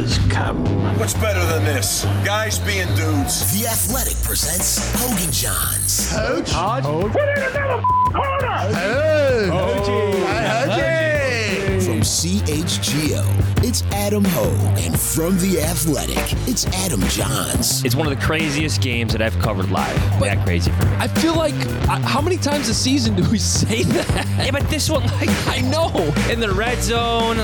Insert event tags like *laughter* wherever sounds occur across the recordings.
has come. what's better than this? Guys being dudes. The Athletic presents Hoge and Jahns. From CHGO, it's Adam Hoge. And from The Athletic, it's Adam Jahns. It's one of the craziest games that I've covered live. that crazy for me. I feel like uh, how many times a season do we *laughs* say that? yeah, but this one, like, I know. in the red zone.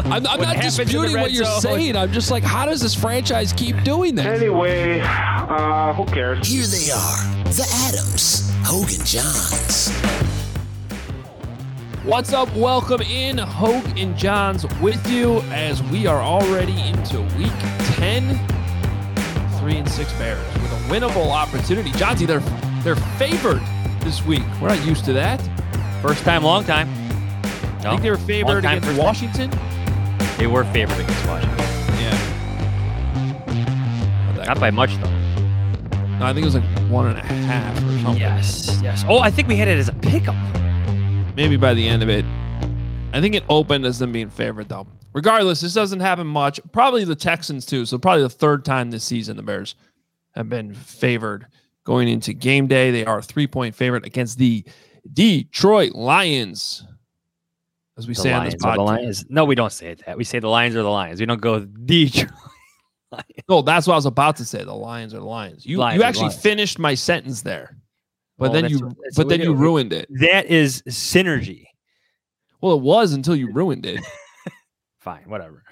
I'm, I'm not happens in the disputing what you're zone? saying. I'm just like, how does this franchise keep doing that? Anyway, uh, who cares? Here they are, the Adams, Hoge and Jahns. What's up? Welcome in, Hoge and Jahns with you as we are already into week 10. Three and six Bears with a winnable opportunity. Johnsy, they're they're favored this week. We're not used to that. First time, long time. I think they were favored against Washington. time. They were favored against Washington. Yeah. Not by much, though. No, I think it was like one and a half or something. Yes, yes. Oh, I think we had it as a pickup. maybe by the end of it. I think it opened as them being favored, though. Regardless, this doesn't happen much. Probably the Texans, too. So, probably the third time this season the Bears have been favored going into game day. They are a three point favorite against the Detroit Lions. As we The say on this are the podcast. Lions. No, we don't say that. We say the Lions are the Lions. We don't go *laughs* Detroit. Lions. No, that's what I was about to say. The Lions are the Lions. You Lions you actually Lions. finished my sentence there. But Well, then you what- but then you do. ruined it. That is synergy. Well, it was until you ruined it. *laughs* Fine, whatever.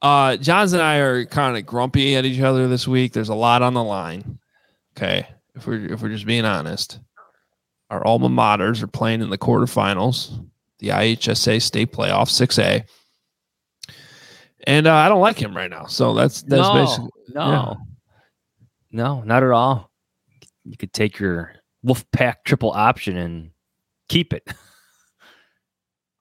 Uh, Johns and I are kind of grumpy at each other this week. There's a lot on the line. Okay, if we're if we're just being honest, our alma maters are playing in the quarterfinals, the IHSA state playoff, six A, and uh, I don't like him right now. So that's that's no, basically no, yeah. no, not at all. You could take your Wolfpack triple option and keep it. *laughs*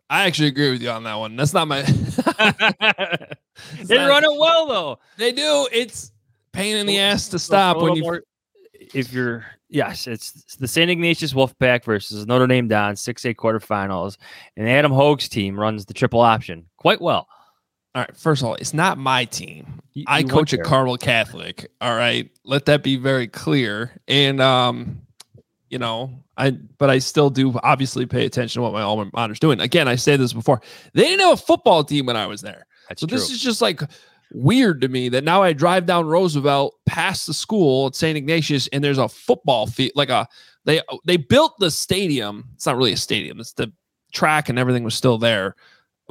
I actually agree with you on that one. That's not my. *laughs* they run it well though. They do. It's pain in the ass to stop when you. more- if you're yes, it's, it's the St. Ignatius Wolfpack versus Notre Dame Don six A quarterfinals, and Adam Hoge's team runs the triple option quite well. All right. First of all, it's not my team. You- I you coach at. Carmel Catholic. All right. Let that be very clear. And um, you know, I but I still do obviously pay attention to what my alma mater's doing. Again, I said this before. They didn't have a football team when I was there. That's So true. this is just like weird to me that now I drive down Roosevelt past the school at St. Ignatius and there's a football field like a they they built the stadium. It's not really a stadium. It's the track and everything was still there.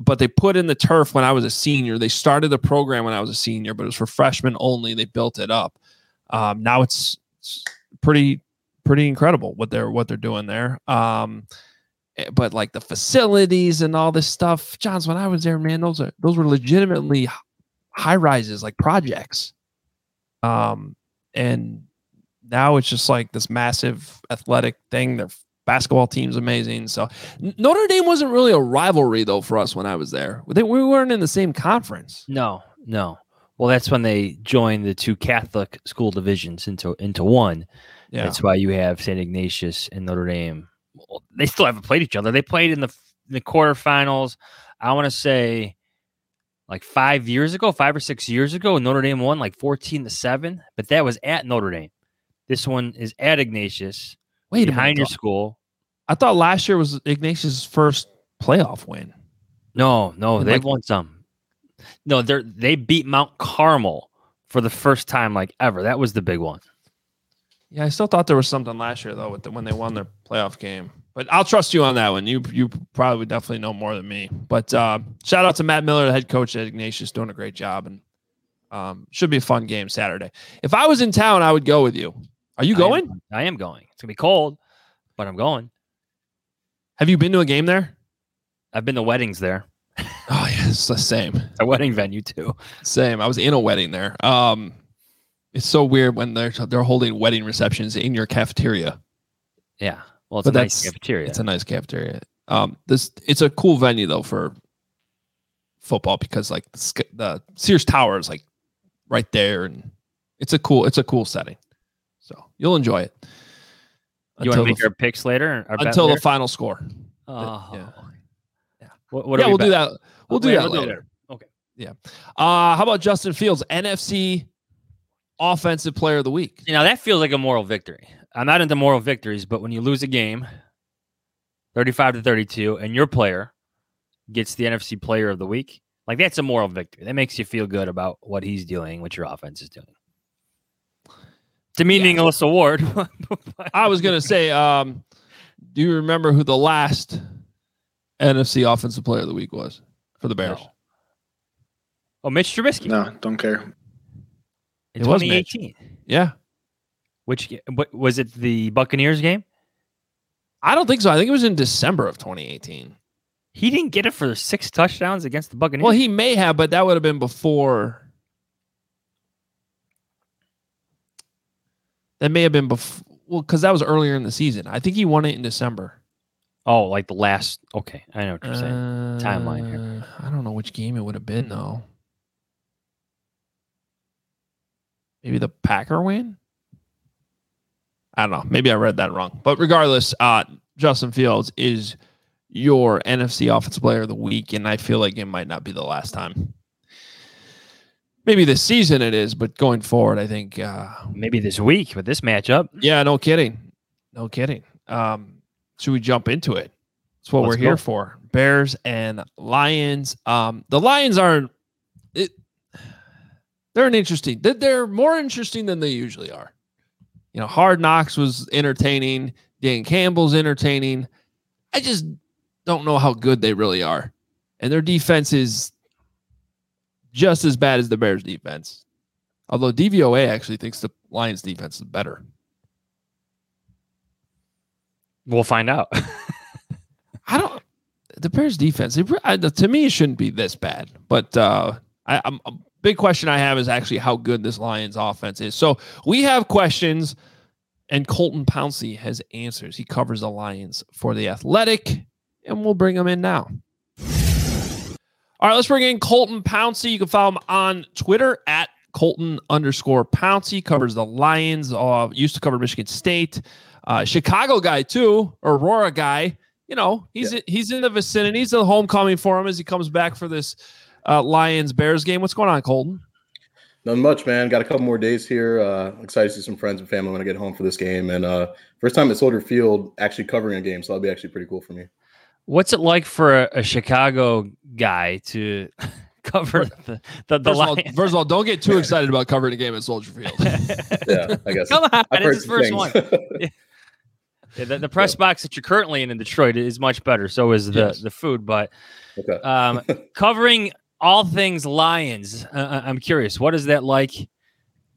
But they put in the turf when I was a senior. They started the program when I was a senior, but it was for freshmen only. They built it up. Um, now it's, it's pretty pretty incredible what they're what they're doing there. Um, eh, but like the facilities and all this stuff, Jahns. When I was there, man, those are those were legitimately high rises, like projects. Um, and now it's just like this massive athletic thing. Their basketball team's amazing. So Notre Dame wasn't really a rivalry though for us when I was there. We weren't in the same conference. No, no. Well, that's when they joined the two Catholic school divisions into into one. Yeah. That's why you have St. Ignatius and Notre Dame. Well, they still haven't played each other. They played in the in the quarterfinals. I want to say like five years ago, five or six years ago. Notre Dame won like fourteen to seven, but that was at Notre Dame. This one is at Ignatius, Wait behind your school. I thought last year was Ignatius' first playoff win. No, no, And, they've like- won some. No, they're they beat Mount Carmel for the first time like ever. That was the big one. Yeah, I still thought there was something last year though with the, when they won their playoff game. But I'll trust you on that one. You you probably would definitely know more than me. But uh, shout out to Matt Miller, the head coach at Ignatius, doing a great job, and um, should be a fun game Saturday. If I was in town, I would go with you. Are you I am- going? I am going. It's gonna be cold, but I'm going. Have you been to a game there? I've been to weddings there. Oh yeah, it's the same. It's *laughs* a wedding venue too. Same. I was in a wedding there. Um, it's so weird when they're they're holding wedding receptions in your cafeteria. Yeah. Well, it's But a nice that's- cafeteria. It's a nice cafeteria. Um, this it's a cool venue though for football because like the, the Sears Tower is like right there, and it's a cool it's a cool setting. So you'll enjoy it. you want to Until make the, our picks later? Our bet until the final score. Oh. yeah. What, what yeah, we we'll do that. We'll Oh, do yeah, that we'll do later. Okay. Yeah. Uh, how about Justin Fields, NFC Offensive Player of the Week? You know, that feels like a moral victory. I'm not into moral victories, but when you lose a game 35 to 32 and your player gets the NFC player of the week, like that's a moral victory. That makes you feel good about what he's doing, what your offense is doing. To me, meaningless award. *laughs* I was gonna say, um, do you remember who the last NFC Offensive Player of the Week was for the Bears? No. oh, Mitch Trubisky No, don't care. in It was Mitch. 2018. Yeah, Which what was it? The Buccaneers game? I don't think so. I think it was in December of 2018. He didn't get it for six touchdowns against the Buccaneers. Well, he may have, but that would have been before. That may have been before. Well, because that was earlier in the season. I think he won it in December. oh, like the last. Okay, I know what you're saying. Uh, Timeline here. I don't know which game it would have been though. Maybe the Packer win. I don't know. Maybe I read that wrong. But regardless, uh, Justin Fields is your NFC Offensive Player of the Week, and I feel like it might not be the last time. Maybe this season it is, but going forward, I think. Uh, Maybe this week with this matchup. yeah, no kidding, no kidding. Um, should we jump into it? That's what Let's we're here for. Bears and Lions. Um, the Lions are it. They're an interesting. They're more interesting than they usually are. You know, Hard Knocks was entertaining. Dan Campbell's entertaining. I just don't know how good they really are, and their defense is just as bad as the Bears' defense. Although DVOA actually thinks the Lions' defense is better. We'll find out. *laughs* I don't. The Bears defense, it, to me, it shouldn't be this bad. But uh, I, I'm a big question I have is actually how good this Lions offense is. So we have questions, and Colton Pouncy has answers. He covers the Lions for the Athletic, and we'll bring him in now. All right, let's bring in Colton Pouncy. You can follow him on Twitter at Colton underscore Pouncy. Covers the Lions. Uh, used to cover Michigan State. Uh, Chicago guy too, Aurora guy. You know, he's he's in the vicinity. He's a homecoming for him as he comes back for this uh, Lions Bears game. What's going on, Colton? Nothing much, man. Got a couple more days here. Uh, excited to see some friends and family when I get home for this game. And uh, first time at Soldier Field actually covering a game, so that'll be actually pretty cool for me. What's it like for a, a Chicago guy to *laughs* cover the the, the First of, all, first of all, don't get too *laughs* excited about covering a game at Soldier Field. *laughs* Yeah, I guess. Come on, I've heard it's his first things. one. Yeah, the, the press box that you're currently in in Detroit is much better. So is the Yes. the food, but okay. um, covering all things Lions. Uh, I- I'm curious, what is that like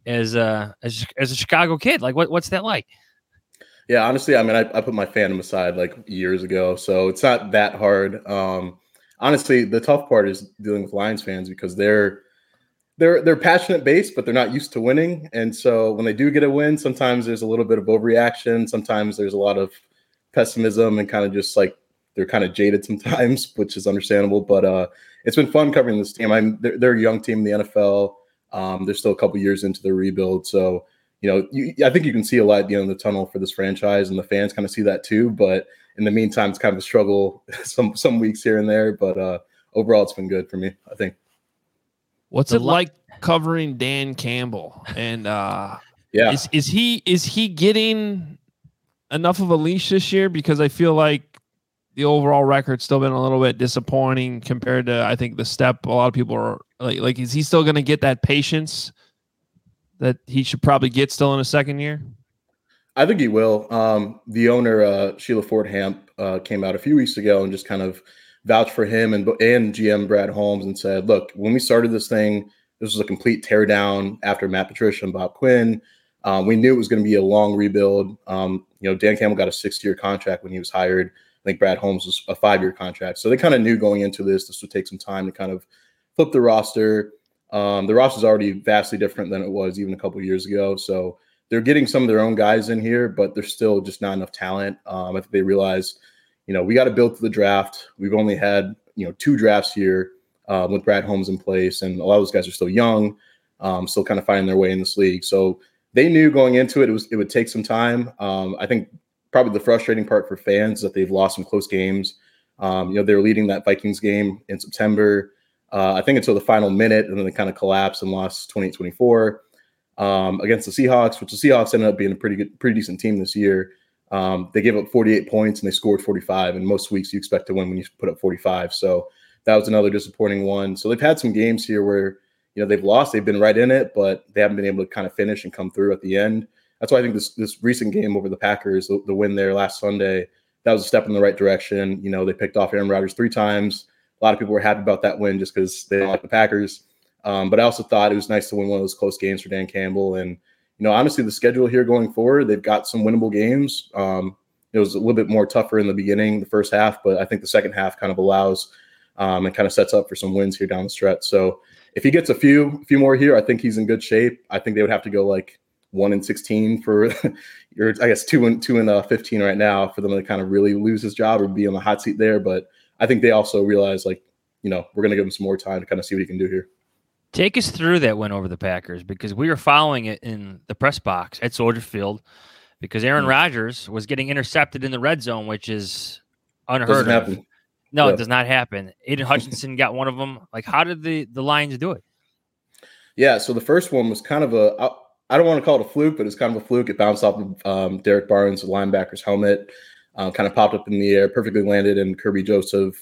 as a as, as a Chicago kid? Like, what what's that like? Yeah, honestly, I mean, I, I put my fandom aside like years ago, so it's not that hard. Um, honestly, the tough part is dealing with Lions fans because they're they're they're passionate based, but they're not used to winning, and so when they do get a win, sometimes there's a little bit of overreaction. Sometimes there's a lot of pessimism and kind of just like they're kind of jaded sometimes, *laughs* which is understandable. But uh, it's been fun covering this team. I'm they're, they're a young team in the NFL. Um, they're still a couple years into the rebuild, so you know, you, I think you can see a light at the end of the tunnel for this franchise, and the fans kind of see that too. But in the meantime, it's kind of a struggle *laughs* some some weeks here and there. But uh, overall, it's been good for me. I think. What's it like covering Dan Campbell? And uh, yeah, is is he is he getting enough of a leash this year? Because I feel like the overall record's still been a little bit disappointing compared to I think the step a lot of people are like like is he still going to get that patience that he should probably get still in a second year? I think he will. Um, the owner uh, Sheila Ford Hamp uh, came out a few weeks ago and just kind of vouched for him and and GM Brad Holmes and said, "Look, when we started this thing, this was a complete teardown after Matt Patricia and Bob Quinn. Um, we knew it was going to be a long rebuild. Um, you know, Dan Campbell got a six-year contract when he was hired. I think Brad Holmes was a five-year contract, so they kind of knew going into this this would take some time to kind of flip the roster." Um, the roster is already vastly different than it was even a couple years ago. So they're getting some of their own guys in here, but there's still just not enough talent. Um, I think they realize, you know, we got to build to the draft. We've only had you know two drafts here uh, with Brad Holmes in place, and a lot of those guys are still young, um, still kind of finding their way in this league. So they knew going into it, it was it would take some time. Um, I think probably the frustrating part for fans is that they've lost some close games. Um, you know, they were leading that Vikings game in September uh, I think until the final minute, and then they kind of collapsed and lost 28-24 um, against the Seahawks, which the Seahawks ended up being a pretty good, pretty decent team this year. Um, they gave up 48 points and they scored 45. And most weeks you expect to win when you put up 45. So that was another disappointing one. So they've had some games here where you know they've lost, they've been right in it, but they haven't been able to kind of finish and come through at the end. That's why I think this this recent game over the Packers, the, the win there last Sunday, that was a step in the right direction. You know, they picked off Aaron Rodgers three times. A lot of people were happy about that win just because they like the Packers. Um, but I also thought it was nice to win one of those close games for Dan Campbell. And you know, honestly, the schedule here going forward, they've got some winnable games. Um, it was a little bit more tougher in the beginning, the first half, but I think the second half kind of allows um, and kind of sets up for some wins here down the stretch. So if he gets a few, few more here, I think he's in good shape. I think they would have to go like one and sixteen for, *laughs* or I guess two and two and uh, fifteen right now for them to kind of really lose his job or be on the hot seat there. But I think they also realize like, you know, we're going to give him some more time to kind of see what he can do here. Take us through that win over the Packers because we were following it in the press box at Soldier Field because Aaron mm-hmm. Rodgers was getting intercepted in the red zone, which is unheard Doesn't of. Happen. No, yeah. it does not happen. Aidan *laughs* Hutchinson got one of them. Like, how did the the Lions do it? Yeah, so the first one was kind of a I, don't want to call it a fluke, but it's kind of a fluke. It bounced off of um, Derrick Barnes, the linebacker's helmet uh, kind of popped up in the air, perfectly landed in Kerby Joseph,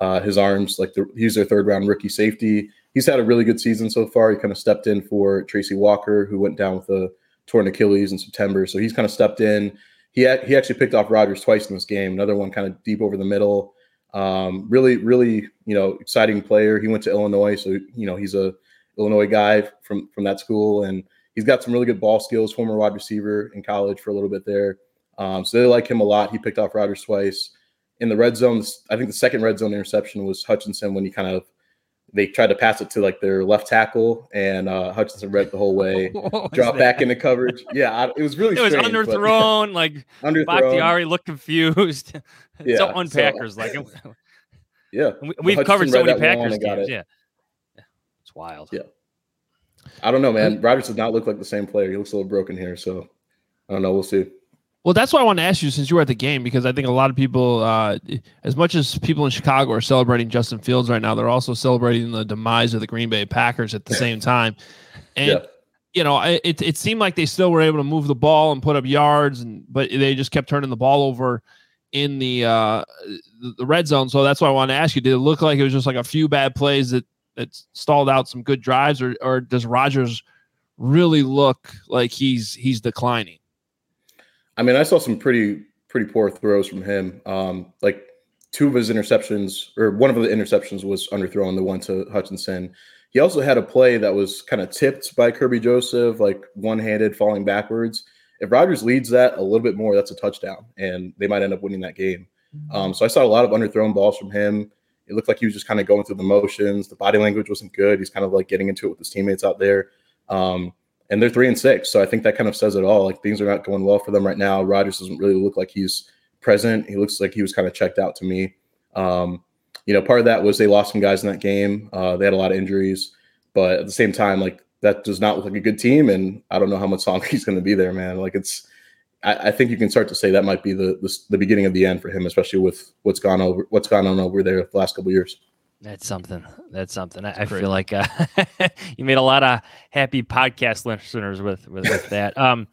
uh, his arms. Like the, he's their third round rookie safety. He's had a really good season so far. He kind of stepped in for Tracy Walker, who went down with a torn Achilles in September. So he's kind of stepped in. He had, he actually picked off Rodgers twice in this game. Another one kind of deep over the middle. Um, really, really, you know, exciting player. He went to Illinois, so you know he's a Illinois guy from from that school, and he's got some really good ball skills. Former wide receiver in college for a little bit there. Um, so they like him a lot. He picked off Rodgers twice in the red zone. I think the second red zone interception was Hutchinson when he kind of they tried to pass it to like their left tackle, and uh, Hutchinson read the whole way, *laughs* dropped back into coverage. Yeah, I, it was really it strange, was underthrown. like *laughs* underthrown. Bakhtiari looked confused. *laughs* yeah, so unpackers so, like yeah, we, have covered so many Packers games. Yeah, it's wild. Yeah, I don't know, man. Rodgers does not look like the same player. He looks a little broken here, so I don't know. We'll see. Well, that's why I want to ask you since you were at the game because I think a lot of people, uh, as much as people in Chicago are celebrating Justin Fields right now, they're also celebrating the demise of the Green Bay Packers at the same time. And yeah. you know, it it seemed like they still were able to move the ball and put up yards, and but they just kept turning the ball over in the uh, the red zone. So that's why I want to ask you: Did it look like it was just like a few bad plays that that stalled out some good drives, or or does Rodgers really look like he's he's declining? I mean, I saw some pretty pretty poor throws from him. Um, like two of his interceptions, or one of the interceptions was underthrown, the one to Hutchinson. He also had a play that was kind of tipped by Kerby Joseph, like one handed falling backwards. If Rodgers leads that a little bit more, that's a touchdown, and they might end up winning that game. Mm-hmm. Um, so I saw a lot of underthrown balls from him. It looked like he was just kind of going through the motions. The body language wasn't good. He's kind of like getting into it with his teammates out there. Um, and they're three and six. So I think that kind of says it all. Like things are not going well for them right now. Rodgers doesn't really look like he's present. He looks like he was kind of checked out to me. Um, you know, part of that was they lost some guys in that game. Uh, they had a lot of injuries, but at the same time, like that does not look like a good team, and I don't know how much longer *laughs* he's going to be there, man. Like it's, I, I, think you can start to say that might be the, the, the beginning of the end for him, especially with what's gone over what's gone on over there the last couple years. That's something. That's something. I, I feel like uh, *laughs* you made a lot of happy podcast listeners with with, with *laughs* that. Um,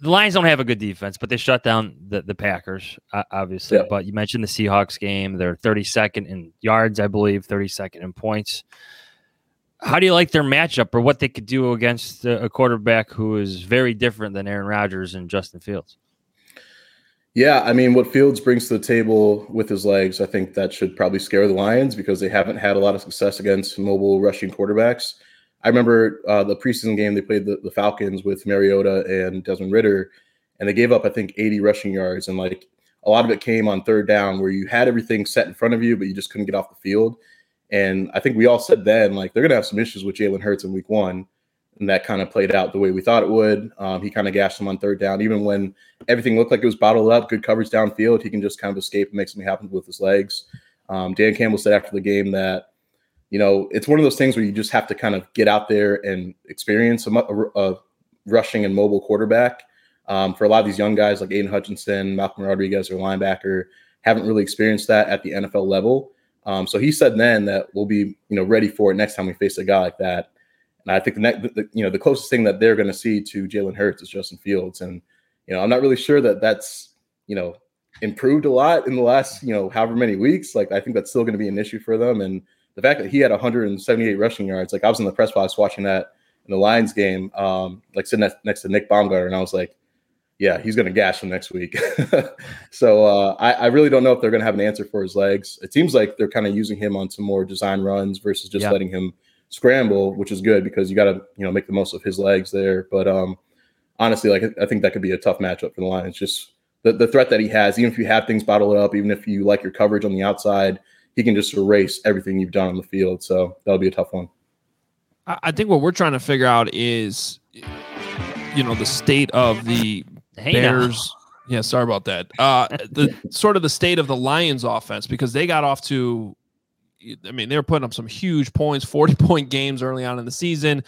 the Lions don't have a good defense, but they shut down the, the Packers, uh, obviously. Yeah. But you mentioned the Seahawks game. They're 32nd in yards, I believe, 32nd in points. How do you like their matchup or what they could do against a quarterback who is very different than Aaron Rodgers and Justin Fields? Yeah, I mean, what Fields brings to the table with his legs, I think that should probably scare the Lions because they haven't had a lot of success against mobile rushing quarterbacks. I remember uh, the preseason game they played the, the Falcons with Mariota and Desmond Ridder, and they gave up, I think, 80 rushing yards. And like a lot of it came on third down where you had everything set in front of you, but you just couldn't get off the field. And I think we all said then, like, they're going to have some issues with Jalen Hurts in week one and that kind of played out the way we thought it would. Um, he kind of gashed him on third down, even when everything looked like it was bottled up, good coverage downfield. He can just kind of escape and make something happen with his legs. Um, Dan Campbell said after the game that you know it's one of those things where you just have to kind of get out there and experience a, a, a rushing and mobile quarterback. Um, for a lot of these young guys like Aidan Hutchinson, Malcolm Rodriguez, or linebacker, haven't really experienced that at the NFL level. Um, so he said then that we'll be you know ready for it next time we face a guy like that. And I think the, next, the you know the closest thing that they're going to see to Jalen Hurts is Justin Fields, and you know I'm not really sure that that's you know improved a lot in the last you know however many weeks. Like I think that's still going to be an issue for them, and the fact that he had 178 rushing yards, like I was in the press box watching that in the Lions game, um, like sitting next to Nick Baumgardner, and I was like, yeah, he's going to gash him next week. *laughs* so uh, I, I, really don't know if they're going to have an answer for his legs. It seems like they're kind of using him on some more design runs versus just yeah. letting him scramble, which is good because you got to you know make the most of his legs there. But um, honestly, like I think that could be a tough matchup for the Lions. Just the, the threat that he has, even if you have things bottled up, even if you like your coverage on the outside, he can just erase everything you've done on the field. So that'll be a tough one. I think what we're trying to figure out is, you know, the state of the hey Bears. Now. Yeah, sorry about that. Uh, the *laughs* sort of the state of the Lions offense because they got off to I mean, they were putting up some huge points, 40 *laughs* point games early on in the season.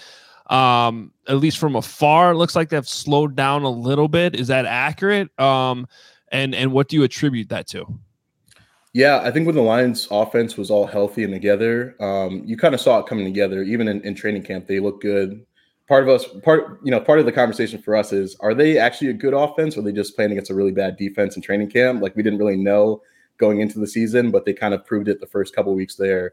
Um, at least from afar, it looks like they've slowed down a little bit. Is that accurate? Um, and and what do you attribute that to? Yeah, I think when the Lions offense was all healthy and together, um, you kind of saw it coming together. Even in, in training camp, they look good. Part of us, part you know, part of the conversation for us is: Are they actually a good offense, or are they just playing against a really bad defense in training camp? Like we didn't really know going into the season, but they kind of proved it the first couple weeks there.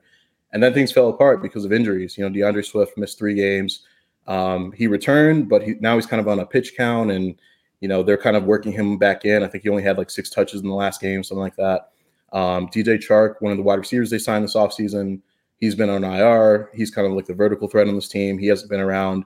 And then things fell apart because of injuries. You know, D'Andre Swift missed three games. Um, he returned, but he, now he's kind of on a pitch count, and you know they're kind of working him back in. I think he only had like six touches in the last game, something like that. Um, DJ Chark, one of the wide receivers they signed this offseason, he's been on IR. He's kind of like the vertical threat on this team. He hasn't been around.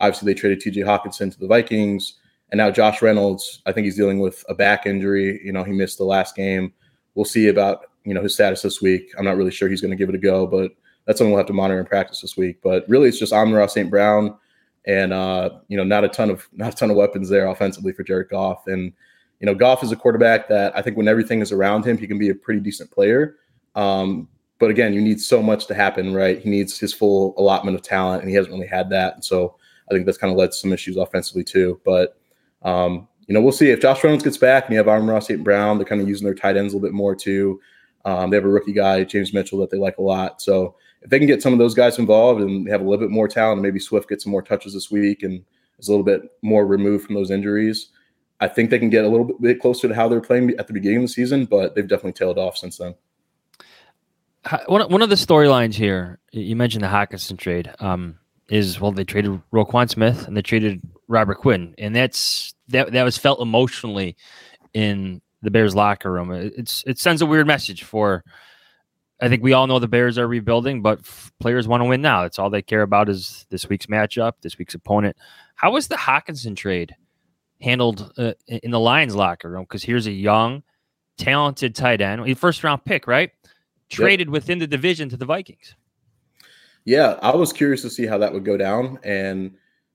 Obviously, they traded TJ Hockenson to the Vikings, and now Josh Reynolds. I think he's dealing with a back injury. You know, he missed the last game we'll see about you know his status this week. I'm not really sure he's going to give it a go, but that's something we'll have to monitor in practice this week. But really, it's just Amon-Ra St. Brown, and uh, you know, not a ton of not a ton of weapons there offensively for Jared Goff. And you know, Goff is a quarterback that I think when everything is around him, he can be a pretty decent player. Um, but again, you need so much to happen, right? He needs his full allotment of talent, and he hasn't really had that. And so I think that's kind of led to some issues offensively too. But um, you know, we'll see if Josh Reynolds gets back and you have Amon-Ra and Brown. They're kind of using their tight ends a little bit more too. Um, they have a rookie guy, James Mitchell, that they like a lot. So if they can get some of those guys involved and have a little bit more talent, and maybe Swift gets some more touches this week and is a little bit more removed from those injuries, I think they can get a little bit closer to how they're playing at the beginning of the season. But they've definitely tailed off since then. One, one of the storylines here, you mentioned the Hockenson trade, um, is well, they traded Roquan Smith and they traded Robert Quinn, and that's that that was felt emotionally in the Bears locker room. It's it sends a weird message for. I think we all know the Bears are rebuilding, but f- players want to win now. It's all they care about is this week's matchup, this week's opponent. How was the Hockenson trade handled uh, in the Lions locker room? Because here's a young, talented tight end, first round pick, right? Traded yep. within the division to the Vikings. Yeah, I was curious to see how that would go down, and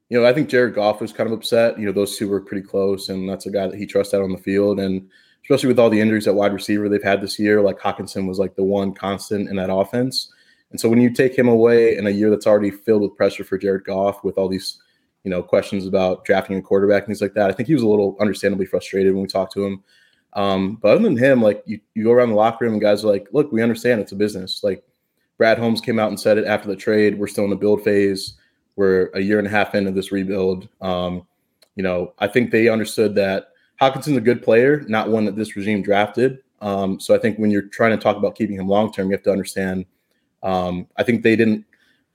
you know, I think Jared Goff was kind of upset. You know, those two were pretty close, and that's a guy that he trusts out on the field. And especially with all the injuries at wide receiver they've had this year, like Hockenson was like the one constant in that offense. And so when you take him away in a year that's already filled with pressure for Jared Goff with all these, you know, questions about drafting a quarterback and things like that, I think he was a little understandably frustrated when we talked to him. Um, but other than him, like you, you go around the locker room and guys are like, look, we understand it's a business. Like Brad Holmes came out and said it after the trade. We're still in the build phase. We're a year and a half into this rebuild. Um, you know, I think they understood that Hockenson's a good player, not one that this regime drafted. Um, so I think when you're trying to talk about keeping him long term, you have to understand. Um, I think they didn't,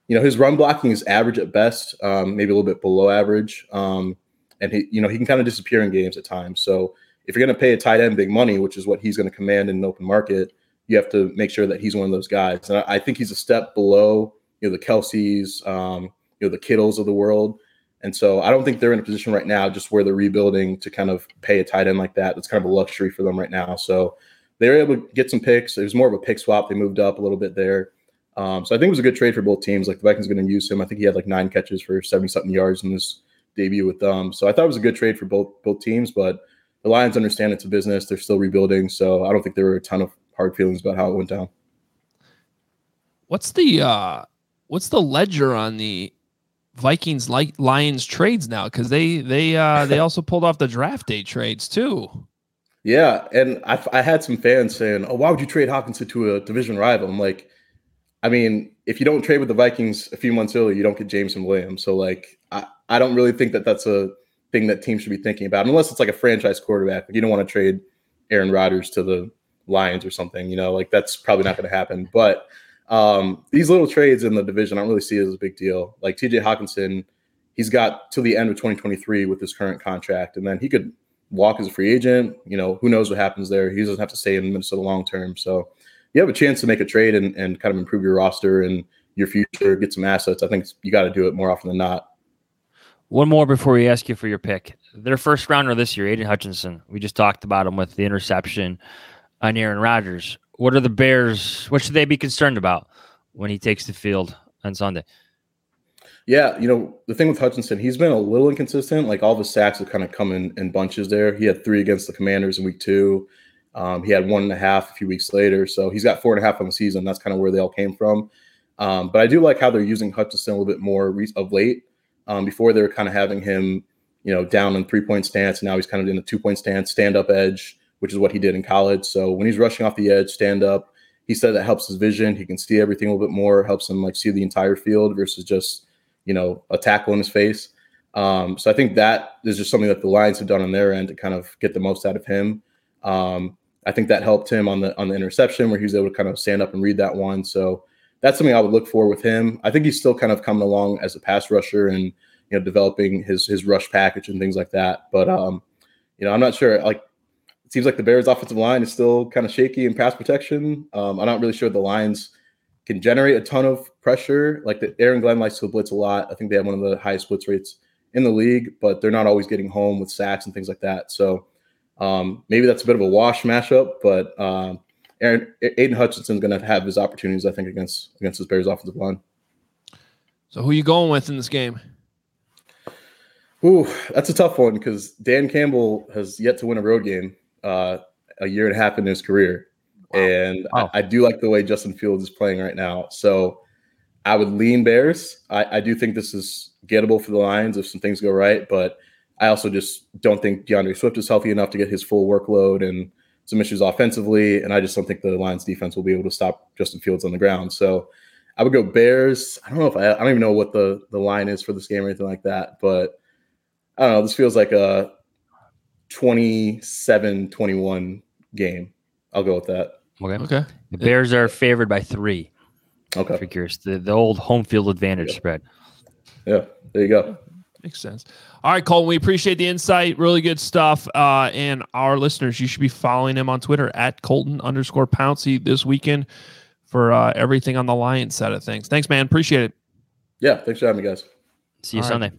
you know, his run blocking is average at best, um, maybe a little bit below average. Um, and he, you know, he can kind of disappear in games at times. So if you're going to pay a tight end big money, which is what he's going to command in an open market, you have to make sure that he's one of those guys. And I, I think he's a step below, you know, the Kelces, um, you know, the Kittles of the world. And so I don't think they're in a position right now just where they're rebuilding to kind of pay a tight end like that. That's kind of a luxury for them right now. So they were able to get some picks. It was more of a pick swap. They moved up a little bit there. Um, so I think it was a good trade for both teams. Like the Vikings going to use him. I think he had like nine catches for 70 something yards in his debut with them. So I thought it was a good trade for both both teams, but the Lions understand it's a business. They're still rebuilding. So I don't think there were a ton of hard feelings about how it went down. What's the uh what's the ledger on the Vikings like Lions trades now? Because they they uh they *laughs* also pulled off the draft day trades too. Yeah, and I, I had some fans saying, "Oh, why would you trade Hockenson to a division rival?" I'm like, I mean, if you don't trade with the Vikings a few months earlier, you don't get Jameson Williams. So like, I, I don't really think that that's a thing that teams should be thinking about unless it's like a franchise quarterback. Like you don't want to trade Aaron Rodgers to the Lions or something. You know, like that's probably not going to happen. But um, these little trades in the division, I don't really see as a big deal. Like TJ Hockenson, he's got till the end of 2023 with his current contract, and then he could walk as a free agent. You know, who knows what happens there? He doesn't have to stay in Minnesota long term. So you have a chance to make a trade and, and kind of improve your roster and your future, get some assets. I think you got to do it more often than not. One more before we ask you for your pick. Their first rounder this year, Aidan Hutchinson. We just talked about him with the interception on Aaron Rodgers. What are the Bears? What should they be concerned about when he takes the field on Sunday? Yeah, you know, the thing with Hutchinson, he's been a little inconsistent. Like all the sacks have kind of come in, in bunches there. He had three against the Commanders in week two. Um, he had one and a half a few weeks later. So he's got four and a half on the season. That's kind of where they all came from. Um, but I do like how they're using Hutchinson a little bit more re- of late. Um, before they were kind of having him, you know, down in three point stance. Now he's kind of in a two point stance, stand up edge, which is what he did in college. So when he's rushing off the edge, stand up, he said that helps his vision. He can see everything a little bit more, helps him like see the entire field versus just, you know, a tackle in his face. Um, so I think that is just something that the Lions have done on their end to kind of get the most out of him. Um, I think that helped him on the on the interception where he was able to kind of stand up and read that one. So that's something I would look for with him. I think he's still kind of coming along as a pass rusher and you know developing his his rush package and things like that. But um, you know, I'm not sure. Like, it seems like the Bears' offensive line is still kind of shaky in pass protection. Um, I'm not really sure the Lions can generate a ton of pressure. Like the Aaron Glenn likes to blitz a lot. I think they have one of the highest blitz rates in the league, but they're not always getting home with sacks and things like that. So um, maybe that's a bit of a wash mashup, but um, Aaron Aidan Hutchinson's going to have his opportunities, I think, against against his Bears offensive line. So who are you going with in this game? Ooh, that's a tough one because Dan Campbell has yet to win a road game uh, a year and a half in his career, wow. and wow. I, I, do like the way Justin Fields is playing right now. So I would lean Bears. I, I do think this is gettable for the Lions if some things go right, but I also just don't think D'Andre Swift is healthy enough to get his full workload and some issues offensively, and I just don't think the Lions defense will be able to stop Justin Fields on the ground. So I would go Bears. I don't know if I, I don't even know what the the line is for this game or anything like that, but I don't know. This feels like a 27-21 game. I'll go with that. Okay. Okay. The Bears are favored by three. Okay. Figures the, the old home field advantage yeah. spread. Yeah. There you go. Makes sense. All right, Colton, we appreciate the insight. Really good stuff. Uh, and our listeners, you should be following him on Twitter at Colton underscore Pouncy this weekend for uh, everything on the Lions side of things. Thanks, man. Appreciate it. Yeah. Thanks for having me, guys. See you All Sunday. Right.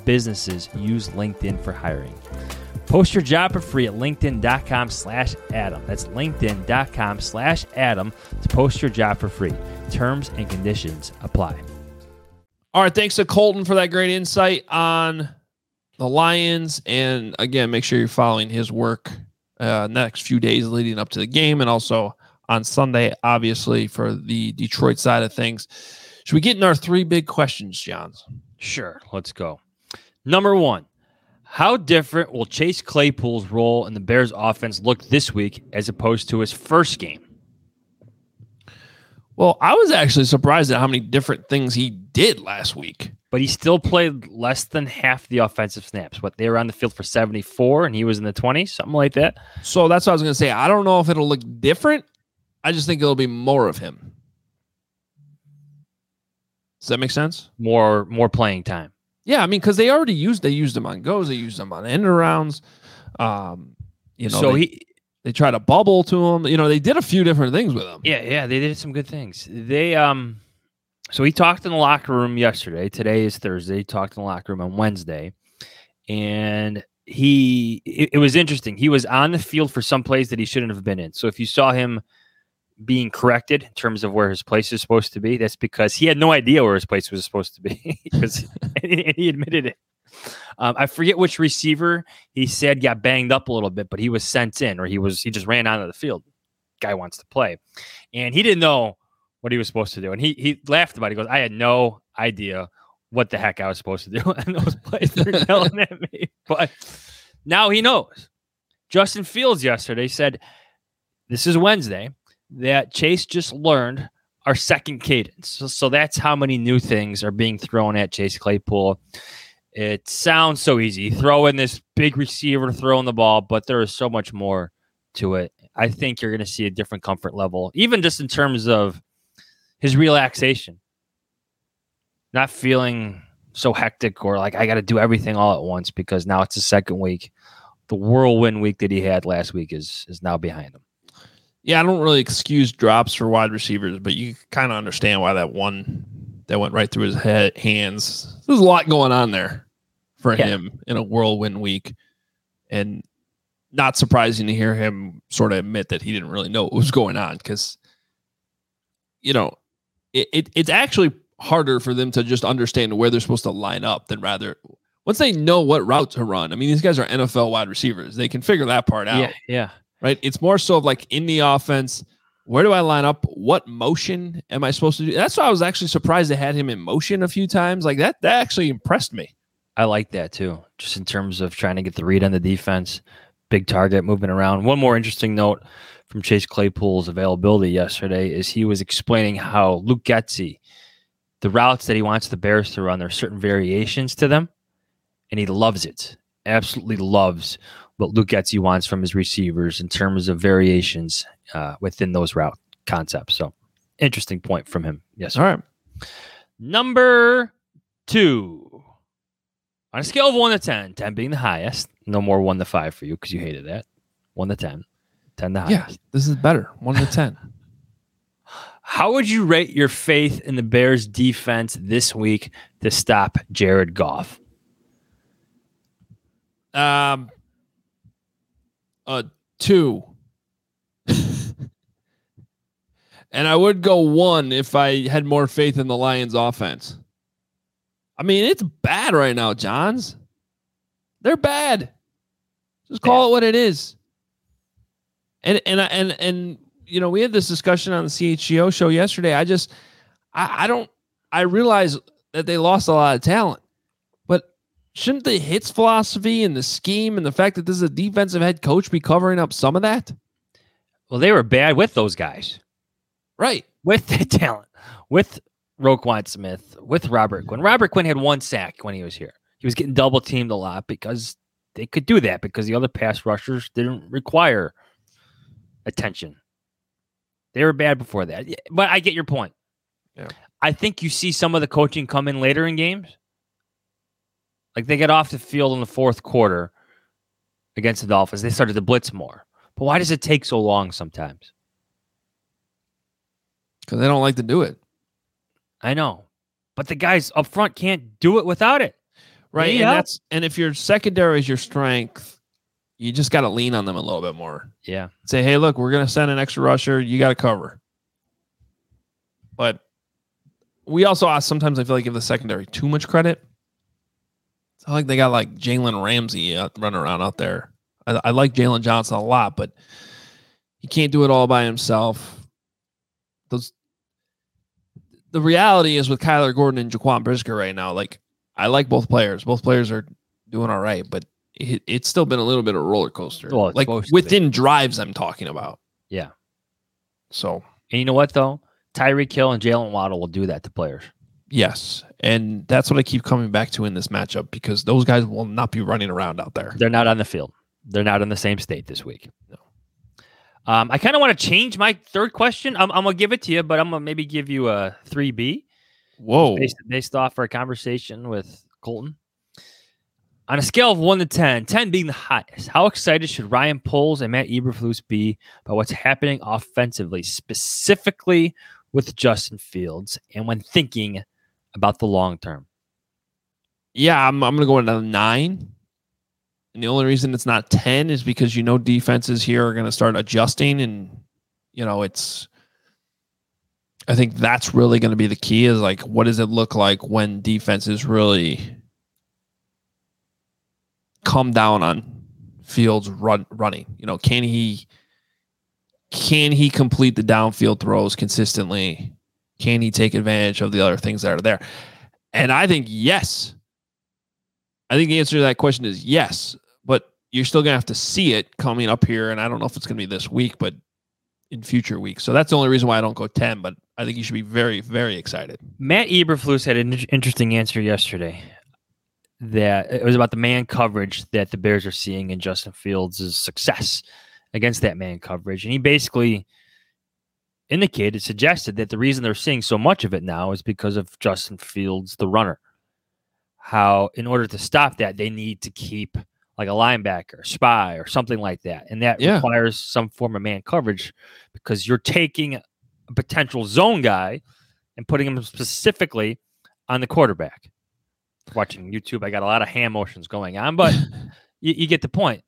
businesses use LinkedIn for hiring. Post your job for free at linkedin.com slash Adam. That's linkedin.com slash Adam to post your job for free. Terms and conditions apply. All right, thanks to Colton for that great insight on the Lions. And again, make sure you're following his work uh, next few days leading up to the game and also on Sunday, obviously, for the Detroit side of things. Should we get in our three big questions, Jahns? Sure, let's go. Number one, how different will Chase Claypool's role in the Bears offense look this week as opposed to his first game? Well, I was actually surprised at how many different things he did last week. But he still played less than half the offensive snaps. What they were on the field for 74 and he was in the 20s, something like that. So that's what I was going to say. I don't know if it'll look different. I just think it'll be more of him. Does that make sense? More more playing time. Yeah, I mean, because they already used they used them on goes, they used them on end arounds. Um, you know, so they, he they tried to bubble to him. You know, they did a few different things with him. Yeah, yeah, they did some good things. They um so he talked in the locker room yesterday. Today is Thursday. He talked in the locker room on Wednesday. And he it, it was interesting. He was on the field for some plays that he shouldn't have been in. So if you saw him being corrected in terms of where his place is supposed to be, that's because he had no idea where his place was supposed to be *laughs* because and he admitted it. Um, I forget which receiver he said got banged up a little bit, but he was sent in or he was he just ran onto the field. Guy wants to play, and he didn't know what he was supposed to do, and he he laughed about it. He goes, "I had no idea what the heck I was supposed to do," *laughs* and those players were *laughs* yelling at me. But now he knows. Justin Fields yesterday said, "This is Wednesday." That Chase just learned our second cadence. So, so, that's how many new things are being thrown at Chase Claypool. It sounds so easy. Throw in this big receiver throwing the ball, but there is so much more to it. I think you're going to see a different comfort level, even just in terms of his relaxation. Not feeling so hectic or like I got to do everything all at once because now it's the second week. The whirlwind week that he had last week is is now behind him. Yeah, I don't really excuse drops for wide receivers, but you kind of understand why that one that went right through his head hands. There's a lot going on there for Yeah. him in a whirlwind week, and not surprising to hear him sort of admit that he didn't really know what was going on because, you know, it, it it's actually harder for them to just understand where they're supposed to line up than rather once they know what route to run. I mean, these guys are NFL wide receivers; they can figure that part out Yeah, yeah. Right? It's more so of like in the offense, where do I line up? What motion am I supposed to do? That's why I was actually surprised they had him in motion a few times. Like that, that actually impressed me. I like that too, just in terms of trying to get the read on the defense, big target moving around. One more interesting note from Chase Claypool's availability yesterday is he was explaining how Luke Getsy, the routes that he wants the Bears to run, there are certain variations to them, and he loves it. Absolutely loves what Luke Getsy wants from his receivers in terms of variations uh, within those route concepts. So interesting point from him. Yes. All right. Number two. On a scale of one to 10, 10 being the highest, no more one to five for you because you hated that. One to 10, 10 the Yeah, this is better. One to ten. *laughs* How would you rate your faith in the Bears defense this week to stop Jared Goff? Um, uh, two. *laughs* and I would go one if I had more faith in the Lions offense. I mean, it's bad right now, Jahns. They're bad. Just call it what it is. And and I- and and you know, we had this discussion on the CHGO show yesterday. I just I, I don't I realize that they lost a lot of talent. But shouldn't the hits philosophy and the scheme and the fact that this is a defensive head coach be covering up some of that? Well, they were bad with those guys, Right. with the talent, with Roquan Smith, with Robert Quinn. Robert Quinn had one sack when he was here. He was getting double teamed a lot because they could do that because the other pass rushers didn't require attention. They were bad before that. But I get your point. Yeah. I think you see some of the coaching come in later in games. Like they get off the field in the fourth quarter against the Dolphins. They started to blitz more. But why does it take so long sometimes? Because they don't like to do it. I know. But the guys up front can't do it without it. Right. Need and that's and if your secondary is your strength, you just gotta lean on them a little bit more. Yeah. Say, hey, look, we're gonna send an extra rusher. You gotta cover. But we also uh, sometimes I feel like give the secondary too much credit. It's not like they got like Jalen Ramsey uh, running around out there. I, I like Jaylon Johnson a lot, but he can't do it all by himself. Those the reality is with Kyler Gordon and Jaquan Brisker right now, like I like both players. Both players are doing all right, but it, it's still been a little bit of a roller coaster. Well, like supposed to be. within drives, I'm talking about. Yeah. So And you know what though? Tyreek Hill and Jalen Waddle will do that to players. Yes, and that's what I keep coming back to in this matchup because those guys will not be running around out there. They're not on the field. They're not in the same state this week. Um, I kind of want to change my third question. I'm, I'm gonna give it to you, but I'm gonna maybe give you a three B. Whoa, based, based off our conversation with Colton. On a scale of one to 10, 10 being the highest, how excited should Ryan Poles and Matt Eberflus be about what's happening offensively, specifically with Justin Fields, and when thinking about the long term? yeah, I'm I'm gonna go into nine. And the only reason it's not 10 is because you know defenses here are gonna start adjusting and you know it's I think that's really gonna be the key is like what does it look like when defenses really come down on Fields run running? You know, can he can he complete the downfield throws consistently? Can he take advantage of the other things that are there? And I think yes. I think the answer to that question is yes, but you're still going to have to see it coming up here. And I don't know if it's going to be this week, but in future weeks. So that's the only reason why I don't go 10, but I think you should be very, very excited. Matt Eberflus had an interesting answer yesterday. That it was about the man coverage that the Bears are seeing in Justin Fields' success against that man coverage, and he basically indicated, suggested that the reason they're seeing so much of it now is because of Justin Fields, the runner. How, in order to stop that, they need to keep like a linebacker, spy, or something like that, and that Yeah. requires some form of man coverage because you're taking a potential zone guy and putting him specifically on the quarterback. Watching YouTube, I got a lot of hand motions going on, but *laughs* you, you get the point.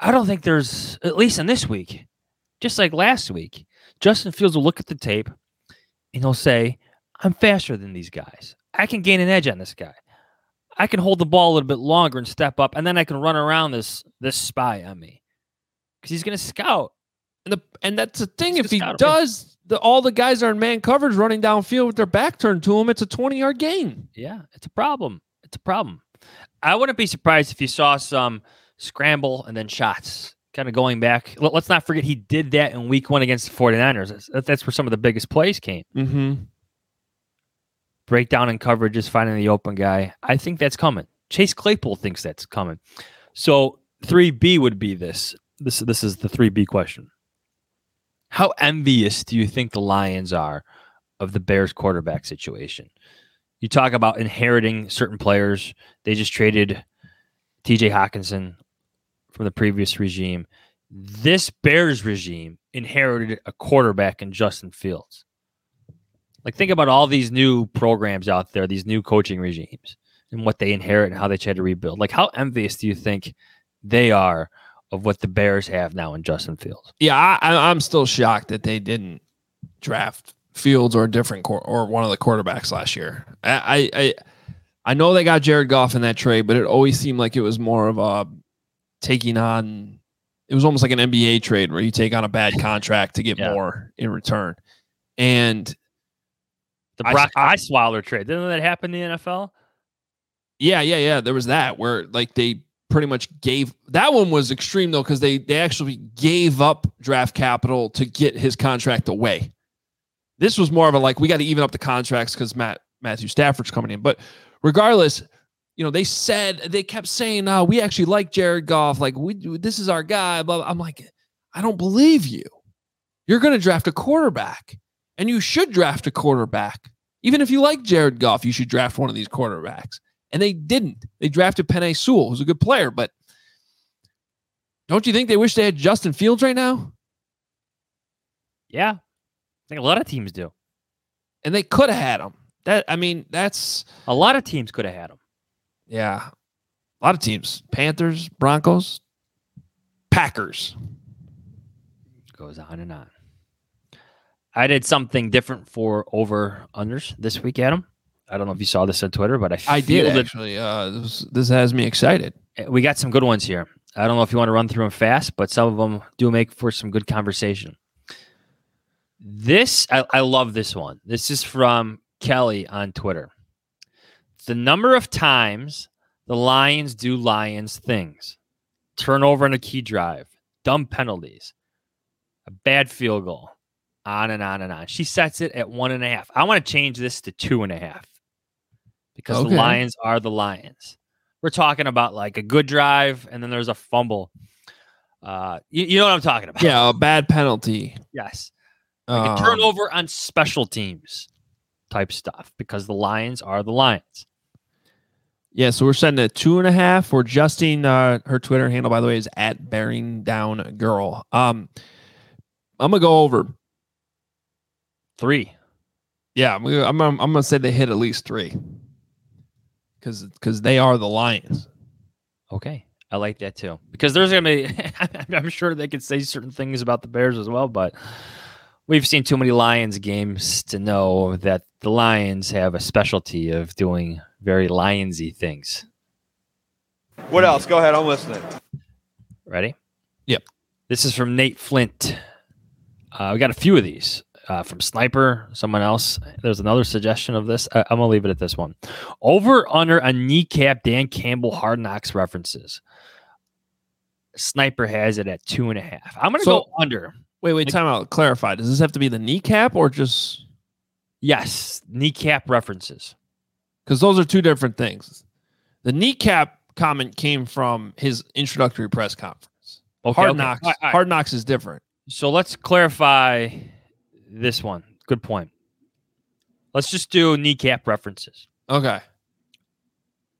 I don't think there's, at least in this week, just like last week, Justin Fields will look at the tape and he'll say, I'm faster than these guys. I can gain an edge on this guy. I can hold the ball a little bit longer and step up, and then I can run around this this spy on me. Because he's gonna scout. And the and that's the thing. He's If he does, the, all the guys are in man coverage running downfield with their back turned to him. It's a 20 yard gain. Yeah, it's a problem. It's a problem. I wouldn't be surprised if you saw some scramble and then shots kind of going back. Let- Let's not forget he did that in week one against the 49ers. That's- That's where some of the biggest plays came. Mm-hmm. Breakdown in coverage is finding the open guy. I think that's coming. Chase Claypool thinks that's coming. So 3B would be this. This this is the 3B question. How envious do you think the Lions are of the Bears quarterback situation? You talk about inheriting certain players. They just traded TJ Hockenson from the previous regime. This Bears regime inherited a quarterback in Justin Fields. Like, think about all these new programs out there, these new coaching regimes, and what they inherit and how they try to rebuild. Like, how envious do you think they are of what the Bears have now in Justin Fields? Yeah, I, I'm still shocked that they didn't draft Fields or a different quar- or one of the quarterbacks last year. I I I know they got Jared Goff in that trade, but it always seemed like it was more of a taking on. It was almost like an NBA trade where you take on a bad contract to get Yeah. more in return. And The Brock I- Osweiler trade. Didn't that happen in the NFL? Yeah, yeah, yeah. There was that where like they pretty much gave that one was extreme though because they they actually gave up draft capital to get his contract away. This was more of a like we got to even up the contracts because Matt Matthew Stafford's coming in. But regardless, you know they said they kept saying, "No, we actually like Jared Goff. Like we this is our guy." Blah, blah. I'm like, I don't believe you. You're going to draft a quarterback, and you should draft a quarterback. Even if you like Jared Goff, you should draft one of these quarterbacks and they didn't. They drafted Penei Sewell, who's a good player, but don't you think they wish they had Justin Fields right now? Yeah. I think a lot of teams do. And they could have had him. That I mean, that's A lot of teams could have had him. Yeah. A lot of teams. Panthers, Broncos, Packers. Goes on and on. I did something different for over unders this week, Adam. I don't know if you saw this on Twitter, but I I did actually. Uh, this, this has me excited. Uh, We got some good ones here. I don't know if you want to run through them fast, but some of them do make for some good conversation. This, I, I love this one. This is from Kelly on Twitter. The number of times the Lions do Lions things turnover in a key drive, dumb penalties, a bad field goal, on and on and on. She sets it at one and a half. I want to change this to two and a half because Okay. the Lions are the Lions. We're talking about like a good drive and then there's a fumble. Uh, you, you know what I'm talking about? Yeah, a bad penalty. Yes. Like Um, a turnover on special teams type stuff because the Lions are the Lions. Yeah, so we're setting at two and a half. We're adjusting uh, her Twitter handle, by the way, is at bearing down girl. Um, I'm gonna go over. Three. Yeah, I'm gonna, I'm, I'm, gonna say they hit at least three because because they are the Lions. Okay. I like that too because there's to be, *laughs* I'm sure they could say certain things about the Bears as well, but we've seen too many Lions games to know that the Lions have a specialty of doing very Lionsy things. What else? Go ahead. I'm listening. Ready? Yep. This is from Nate Flint. Uh, we got a few of these uh, from Sniper, someone else. There's another suggestion of this. I- I'm going to leave it at this one. Over under a kneecap Dan Campbell hard knocks references. Sniper has it at two and a half. I'm going to So- go under. Wait, wait, time out. Clarify. Does this have to be the kneecap or just Yes, kneecap references. because those are two different things? The kneecap comment came from his introductory press conference. Okay, hard okay. knocks. All right, all right. Hard knocks is different. So let's clarify this one. Good point. Let's just do kneecap references. Okay.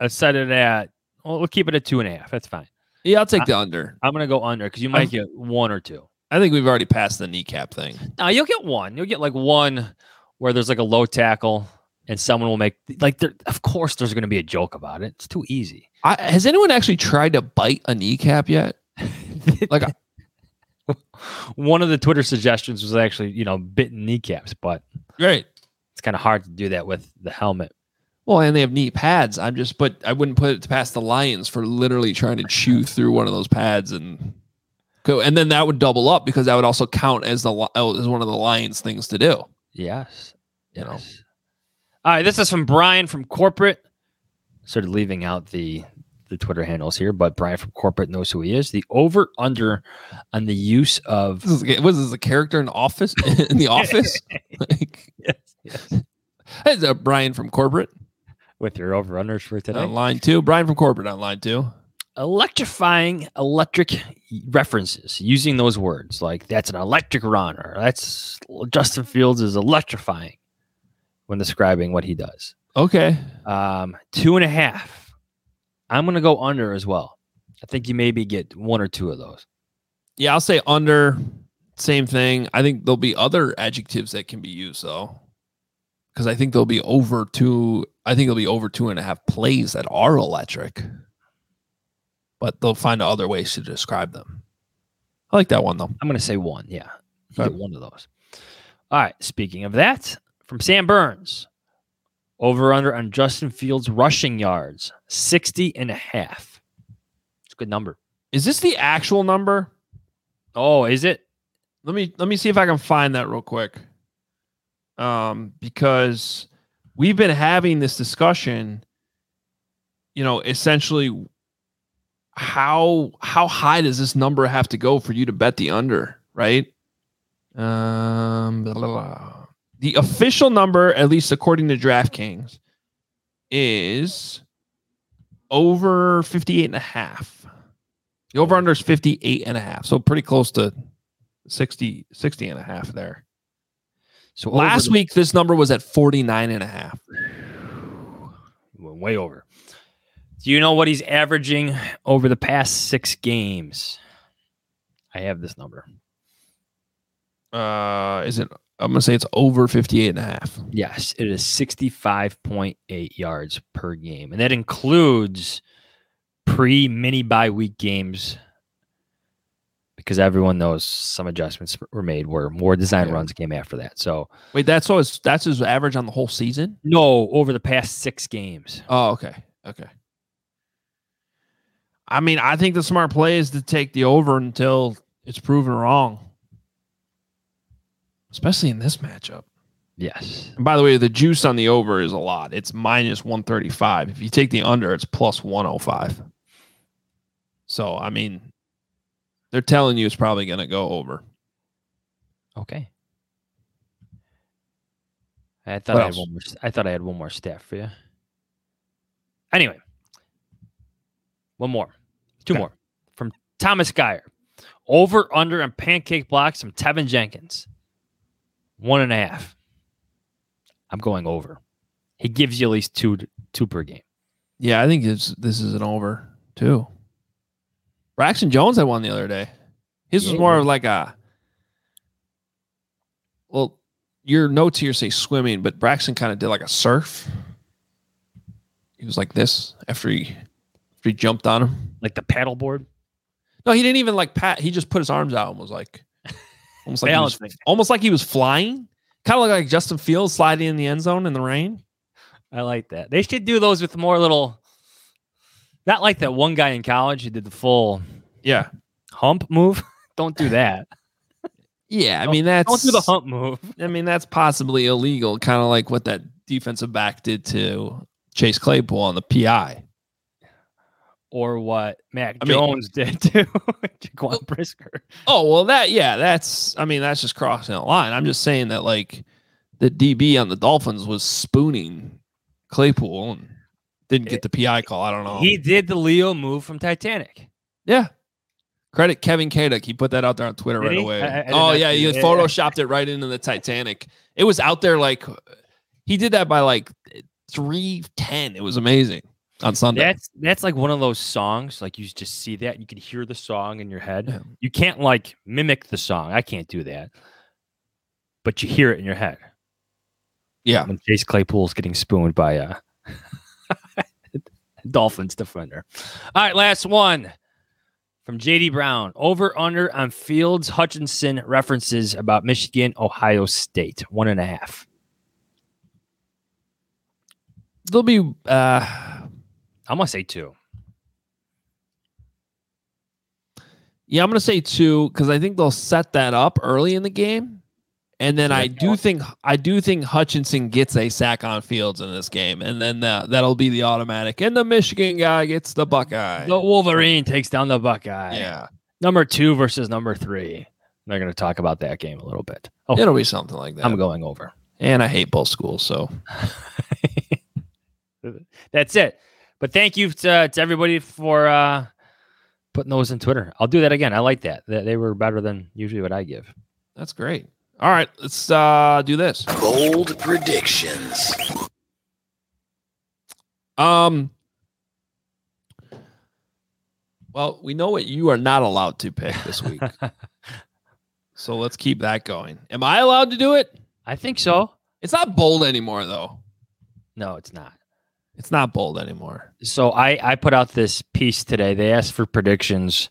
I set it at, well, we'll keep it at two and a half. That's fine. Yeah, I'll take the under. I'm going to go under because you might I've- get one or two. I think we've already passed the kneecap thing. No, you'll get one. You'll get like one where there's like a low tackle and someone will make, like, there, of course, there's going to be a joke about it. It's too easy. I, has anyone actually tried to bite a kneecap yet? *laughs* Like, one of the Twitter suggestions was actually, you know, bitten kneecaps, but right. it's kind of hard to do that with the helmet. Well, and they have knee pads. I'm just, but I wouldn't put it past the Lions for literally trying to chew through one of those pads and go. And then that would double up because that would also count as the oh, as one of the Lions things to do. Yes. You know. Yes. All right. This is from Brian from corporate. Sort of leaving out the the Twitter handles here, but Brian from corporate knows who he is. The over under on the use of This is, was this a character in Office *laughs* in the Office? *laughs* like, yes, yes. hey, uh, Brian from corporate with your over unders for today. on line two. Brian from corporate on line two. Electrifying electric references using those words like that's an electric run or that's Justin Fields is electrifying when describing what he does. Okay. Um, two and a half. I'm gonna go under as well. I think you maybe get one or two of those. Yeah, I'll say under. Same thing. I think there'll be other adjectives that can be used though, because I think there'll be over two. I think there'll be over two and a half plays that are electric, but they'll find other ways to describe them. I like that one though. I'm gonna say one. Yeah, get one of those. All right. Speaking of that, from Sam Burns, over under on Justin Fields rushing yards, 60 and a half. It's a good number. Is this the actual number? Oh, is it? Let me let me see if I can find that real quick. Um, because we've been having this discussion, you know, essentially how how high does this number have to go for you to bet the under, right? Um blah, blah, blah. the official number, at least according to DraftKings, is over 58 and a half. The over under is 58 and a half. So pretty close to 60, 60 and a half there. So Last the- week, this number was at 49 and a half. Went way over. Do you know what he's averaging over the past six games? I have this number. Uh, is it? I'm going to say it's over 58 and a half. Yes, it is 65.8 yards per game. And that includes pre mini bye week games because everyone knows some adjustments were made where more design Yeah. runs came after that. So, Wait, that's so that's his average on the whole season? no, over the past six games. Oh, okay. Okay. I mean, I think the smart play is to take the over until it's proven wrong, especially in this matchup. Yes. And by the way, the juice on the over is a lot. It's minus 135. If you take the under, it's plus 105. So, I mean, they're telling you it's probably going to go over. Okay. I thought I had one more. I thought I had one more stat for you. Anyway, one more, two Okay. more from Thomas Geyer. Over under and pancake blocks from Teven Jenkins. One and a half. I'm going over. He gives you at least two two per game. Yeah, I think it's, this is an over too. Braxton Jones had one the other day. His Yeah, was more of like a. Well, your notes here say swimming, but Braxton kind of did like a surf. He was like this after he he jumped on him. Like the paddleboard. No, he didn't even like pat. He just put his arms out and was like, *laughs* almost like he was, almost like he was flying. Kind of like Justin Fields sliding in the end zone in the rain. I like that. They should do those with more little. Not like that one guy in college who did the full Yeah, hump move. *laughs* Don't do that. yeah. I mean, that's Don't do the hump move. *laughs* I mean, that's possibly illegal, kind of like what that defensive back did to Chase Claypool on the PI. Or what Mac I mean- Jones did *laughs* to Jaquan Brisker. Oh well, that yeah, that's I mean that's just crossing the line. I'm just saying that like the DB on the Dolphins was spooning Claypool and didn't get the PI call. I don't know. He did the Leo move from Titanic. yeah. Credit Kevin Kaduk. He put that out there on Twitter Did right he? away. I- I- oh yeah, he that. photoshopped it right into the Titanic. It was out there like he did that by like three ten. It was amazing on Sunday. That's that's like one of those songs. Like you just see that you can hear the song in your head. Yeah. You can't like mimic the song. I can't do that. But you hear it in your head. yeah. When Chase Claypool's getting spooned by a *laughs* Dolphins defender. All right, last one from JD Brown. Over under on Fields Hutchinson references about Michigan, Ohio State. One and a half. There'll be uh I'm gonna say two. Yeah, I'm going to say two because I think they'll set that up early in the game, and then I do think I do think Hutchinson gets a sack on Fields in this game, and then that that'll be the automatic, and the Michigan guy gets the Buckeye. The Wolverine takes down the Buckeye. Yeah, Number two versus number three. They're gonna talk about that game a little bit. Oh, it'll be something like that. I'm going over. and I hate both schools, so *laughs* That's it. But thank you to, to everybody for uh, putting those in Twitter. I'll do that again. I like that. They, they were better than usually what I give. That's great. All right, let's uh do this. Bold predictions. Um. Well, we know what you are not allowed to pick this week. *laughs* so let's keep that going. Am I allowed to do it? I think so. It's not bold anymore, though. No, it's not. It's not bold anymore. So I I put out this piece today. They asked for predictions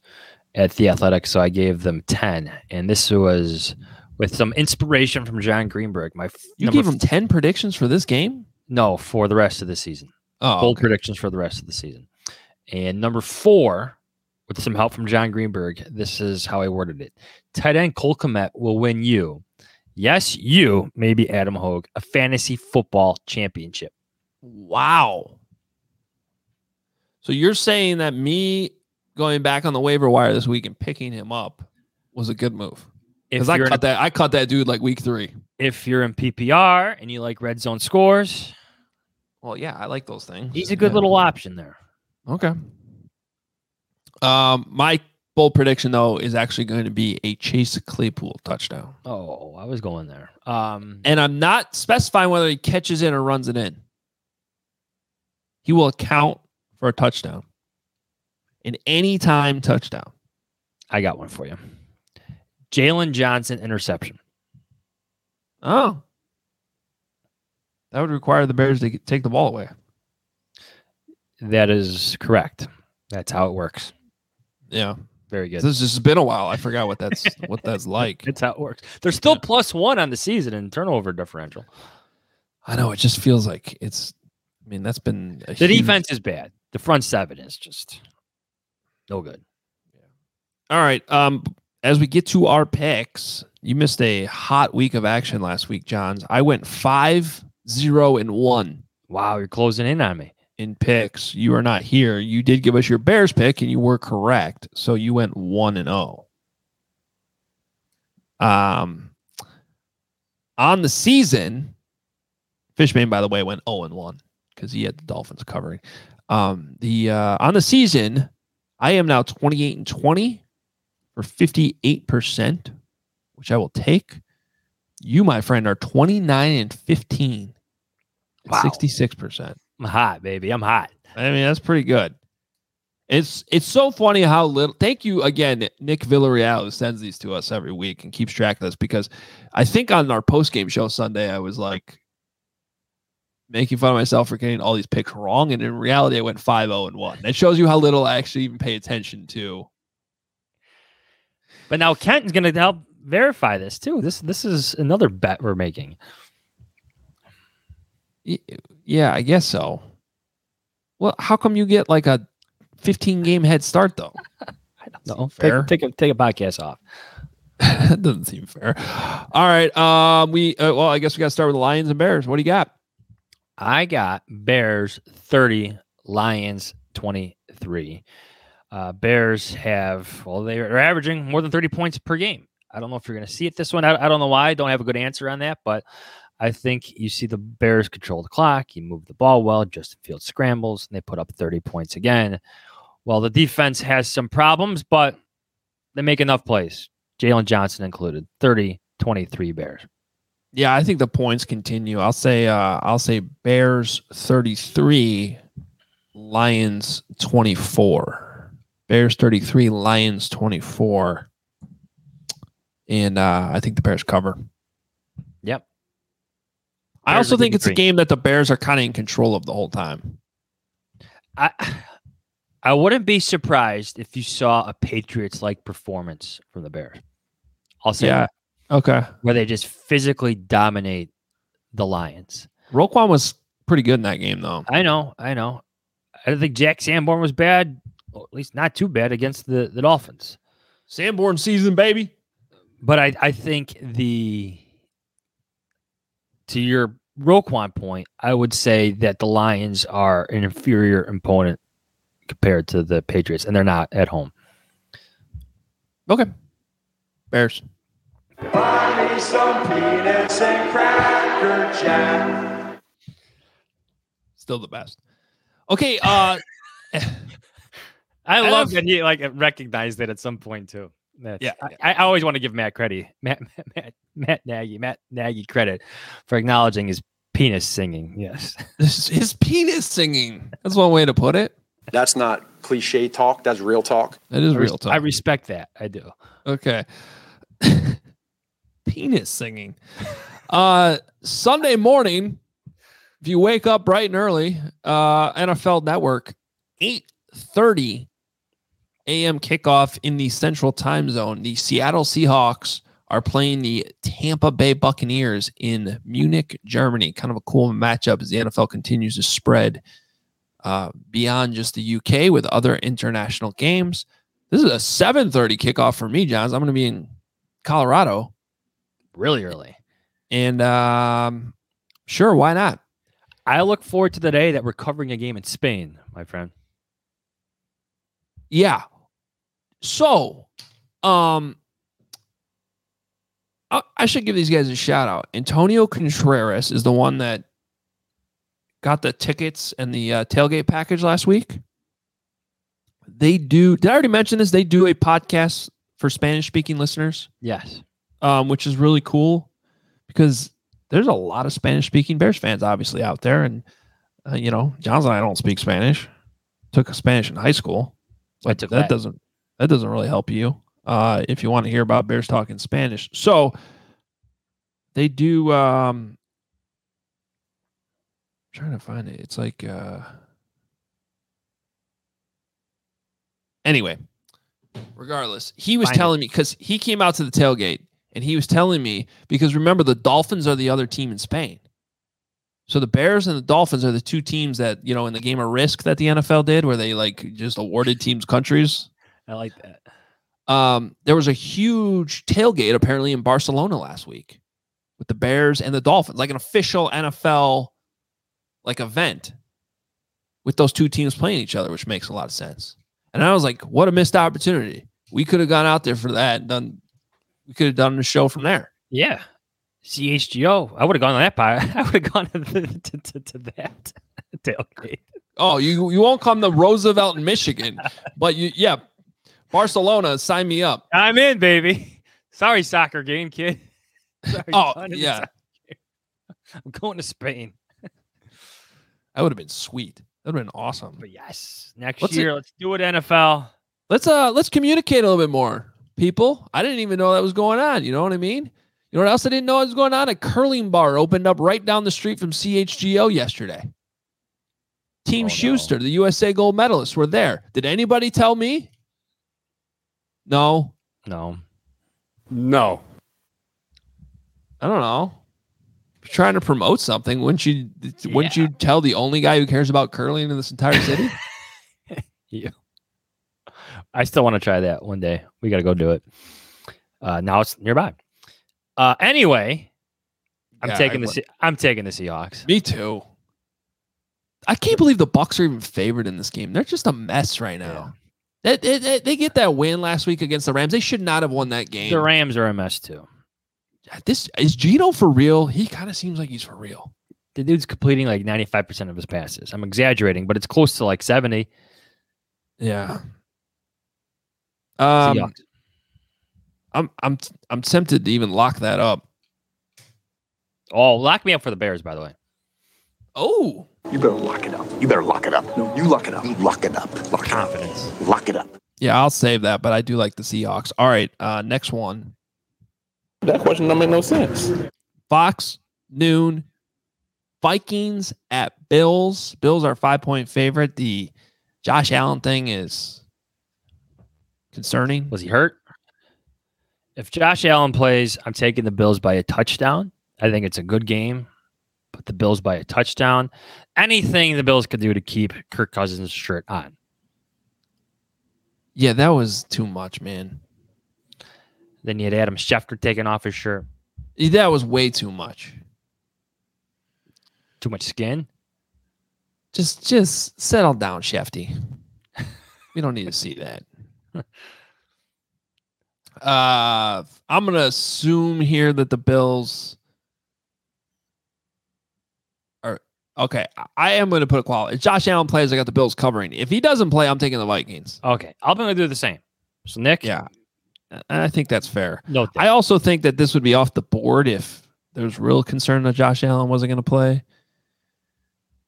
at the Athletic, so I gave them ten, and this was with some inspiration from Jon Greenberg. My f- You gave him 10 predictions for this game? No, for the rest of the season. Oh, Bold okay. predictions for the rest of the season. And number four, with some help from Jon Greenberg, this is how I worded it. Tight end Cole Kmet will win you. Yes, you, maybe Adam Hoge, a fantasy football championship. Wow. So you're saying that me going back on the waiver wire this week and picking him up was a good move? Because I you're cut in a- that I cut that dude like week three. if you're in PPR and you like red zone scores, Well, yeah, I like those things. he's a good Yeah. little option there. Okay. Um, my bold prediction though is actually going to be a Chase Claypool touchdown, Oh, I was going there. Um, and I'm not specifying whether he catches in or runs it in. He will account for a touchdown, an anytime touchdown. I got one for you. Jaylon Johnson interception. Oh, that would require the Bears to take the ball away. That is correct. That's how it works. Yeah, Very good. this has been a while. I forgot what that's *laughs* what that's like. That's how it works. They're still plus one on the season in turnover differential. I know it just feels like it's. I mean, that's been The huge- defense is bad. The front seven is just no good. Yeah. All right. Um, as we get to our picks, you missed a hot week of action last week, Jahns. I went five, zero, and one Wow, you're closing in on me. in picks. You are not here. You did give us your Bears pick, and you were correct. So you went one and zero. Um, on the season, Fishman, by the way, went zero and one because he had the Dolphins covering. Um, the uh, on the season, I am now twenty eight and twenty for 58%, which I will take. You, my friend, are 29 and 15. Wow. 66%. I'm hot, baby. I'm hot. I mean, that's pretty good. It's it's so funny how little. Thank you again, Nick Villarreal, who sends these to us every week and keeps track of this because I think on our post game show Sunday, I was like making fun of myself for getting all these picks wrong, and in reality, I went 5 0 and 1. That shows you how little I actually even pay attention to. But now Kenton's going to help verify this too. This this is another bet we're making. Yeah, I guess so. Well, how come you get like a 15 game head start though? *laughs* I don't know. fair. Take, take a take a podcast off. that *laughs* doesn't seem fair. All right. Um, we uh, well, I guess we got to start with the Lions and Bears. What do you got? I got Bears 30, Lions 23. Uh, Bears have, well, they're averaging more than 30 points per game. I don't know if you're going to see it this one. I, I don't know why. I don't have a good answer on that, but I think you see the Bears control the clock. You move the ball well. Justin Fields scrambles, and they put up 30 points again. Well, the defense has some problems, but they make enough plays. Jaylon Johnson included 30 23 Bears. Yeah, I think the points continue. I'll say uh I'll say Bears 33, Lions 24. Bears 33, Lions 24. And uh I think the Bears cover. Yep. I also think it's a game that the Bears are kind of in control of the whole time. I I wouldn't be surprised if you saw a Patriots like performance from the Bears. I'll say Yeah. that, Okay. where they just physically dominate the Lions. Roquan was pretty good in that game though. I know, I know. I don't think Jack Sanborn was bad, or at least not too bad against the, the Dolphins. Sanborn season, baby. But I, I think the to your Roquan point, I would say that the Lions are an inferior opponent compared to the Patriots, and they're not at home. Okay. Bears. Buy me some peanuts and cracker jack. Still the best. Okay, uh *laughs* I love that he like recognized it at some point too. That's, Yeah, I, I always want to give Matt credit, Matt, Matt, Matt, Matt Nagy, Matt Nagy credit for acknowledging his penis singing. Yes, *laughs* This is his penis singing. That's one way to put it. That's not cliche talk. That's real talk. That is real talk. I respect that. I do. Okay. *laughs* Penis singing. Uh Sunday morning, if you wake up bright and early, uh NFL Network, 8:30 a.m. kickoff in the central time zone. The Seattle Seahawks are playing the Tampa Bay Buccaneers in Munich, Germany. Kind of a cool matchup as the NFL continues to spread uh, beyond just the UK with other international games. This is a 7:30 kickoff for me, Jahns. I'm going to be in Colorado, Really early. and um, sure, why not? I look forward to the day that we're covering a game in Spain, my friend. Yeah. So, um, I, I should give these guys a shout out. Antonio Contreras is the one that got the tickets and the uh, tailgate package last week. They do. Did I already mention this? They do a podcast for Spanish speaking listeners. Yes. Um, which is really cool because there's a lot of Spanish speaking Bears fans obviously out there. And, uh, you know, Jahns and I don't speak Spanish. Took Spanish in high school. Took that doesn't that doesn't really help you uh, if you want to hear about Bears talking Spanish. So they do. Um, trying to find it. It's like. Uh, anyway, regardless, he was Find it. telling me because he came out to the tailgate and he was telling me because remember the Dolphins are the other team in Spain. So the Bears and the Dolphins are the two teams that you know in the game of Risk that the NFL did, where they like just awarded teams countries. I like that. Um, there was a huge tailgate apparently in Barcelona last week with the Bears and the Dolphins, like an official NFL like event with those two teams playing each other, which makes a lot of sense. And I was like, what a missed opportunity. We could have gone out there for that and done we could have done the show from there. Yeah. CHGO. I would have gone to that part. *laughs* I would have gone to, the, *laughs* to, to, to that *laughs* tailgate. Oh, you you won't come to Roosevelt Michigan, but you yeah, Barcelona, sign me up. I'm in, baby. Sorry, soccer game, kid. Sorry, Oh, son, it's a yeah. I'm going to Spain. That would have been sweet. That would have been awesome. But yes, next What's year, it- let's do it, NFL. Let's uh let's communicate a little bit more, people. I didn't even know that was going on. You know what I mean? You know what else I didn't know was going on? A curling bar opened up right down the street from CHGO yesterday. Team Oh, no. Shuster, the USA gold medalists, were there. Did anybody tell me? No, No. No. I don't know. You're trying to promote something, wouldn't you? Wouldn't you tell the only guy who cares about curling in this entire city? *laughs* You. I still want to try that one day. We got to go do it. Uh, now it's nearby. Uh, anyway, I'm Yeah, taking I the Se- I'm taking the Seahawks. Me too. I can't believe the Bucks are even favored in this game. They're just a mess right now. They, they, they- they get that win last week against the Rams. They should not have won that game. The Rams are a mess too. This is Geno for real. He kind of seems like he's for real. The dude's completing like 95% of his passes. I'm exaggerating, but it's close to like 70. Yeah. Um, Seahawks. I'm I'm I'm tempted to even lock that up. Oh, lock me up for the Bears, by the way. Oh, You better lock it up. You better lock it up. No, you lock it up. You lock it up. Lock it up. Confidence. Lock it up. yeah, I'll save that, but I do like the Seahawks. All right, uh, next one. That question don't make no sense. Fox noon. Vikings at Bills. Bills are five point favorite. The Josh Allen thing is concerning. Was he hurt? If Josh Allen plays, I'm taking the Bills by a touchdown. I think it's a good game, but the Bills by a touchdown. Anything the Bills could do to keep Kirk Cousins' shirt on. Yeah, that was too much, man. Then you had Adam Schefter taking off his shirt. That was way too much. Too much skin. Just just settle down, Shefty. we don't need to see that. Uh I'm gonna assume here that the Bills are Okay, I- am going to put a quality. If Josh Allen plays, I got the Bills covering. If he doesn't play, I'm taking the Vikings. Okay, I'm going to do the same. So Nick, Yeah, I think that's fair. no, I also think that this would be off the board if there's real concern that Josh Allen wasn't going to play.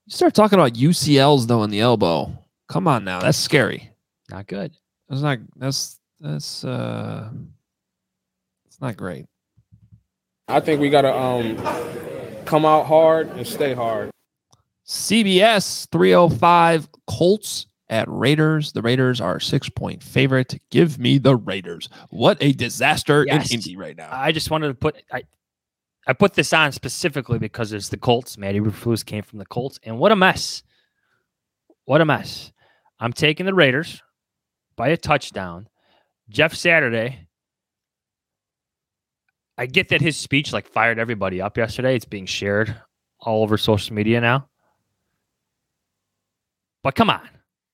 You start talking about UCLs though in the elbow. Come on now, that's scary. not good. That's not. That's that's uh, it's not great. I think we gotta um come out hard and stay hard. CBS 305 Colts at Raiders. The Raiders are six point favorite. Give me the Raiders. What a disaster Yes. in Indy right now. I just wanted to put I I put this on specifically because it's the Colts. Matt Eberflus came from the Colts, and what a mess! What a mess! I'm taking the Raiders by a touchdown. Jeff Saturday. I get that his speech like fired everybody up yesterday. It's being shared all over social media now. But come on,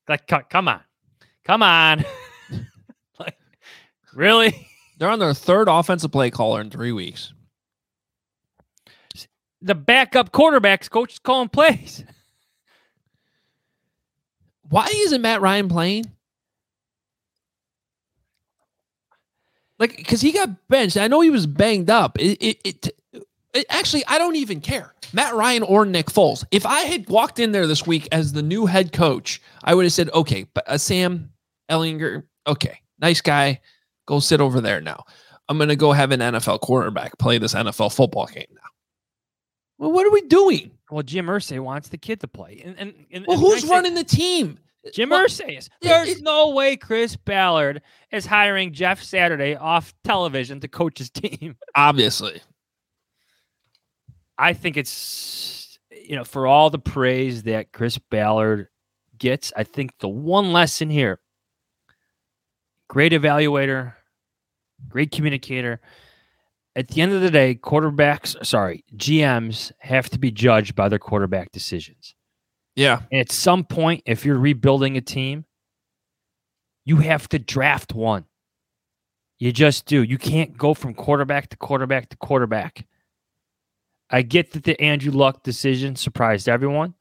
like come on, come on, *laughs* like really. They're on their third offensive play caller in three weeks. the backup quarterbacks coach is calling plays. Why isn't Matt Ryan playing? Like, because he got benched. I know he was banged up. It, it, it, it- actually, I don't even care. Matt Ryan or Nick Foles. If I had walked in there this week as the new head coach, I would have said, okay, but uh, Sam Ehlinger, okay, nice guy. Go sit over there now. I'm going to go have an NFL quarterback play this NFL football game now. Well, what are we doing? Well, Jim Irsay wants the kid to play, and and, and Well, and who's say- running the team? Jim Well, Irsay is. yeah, There's it- no way Chris Ballard is hiring Jeff Saturday off television to coach his team. *laughs* Obviously. I think it's you know for all the praise that Chris Ballard gets, I think the one lesson here: great evaluator, great communicator. At the end of the day, quarterbacks, sorry, GMs have to be judged by their quarterback decisions. Yeah. And at some point, if you're rebuilding a team, you have to draft one. You just do. You can't go from quarterback to quarterback to quarterback. I get that the Andrew Luck decision surprised everyone,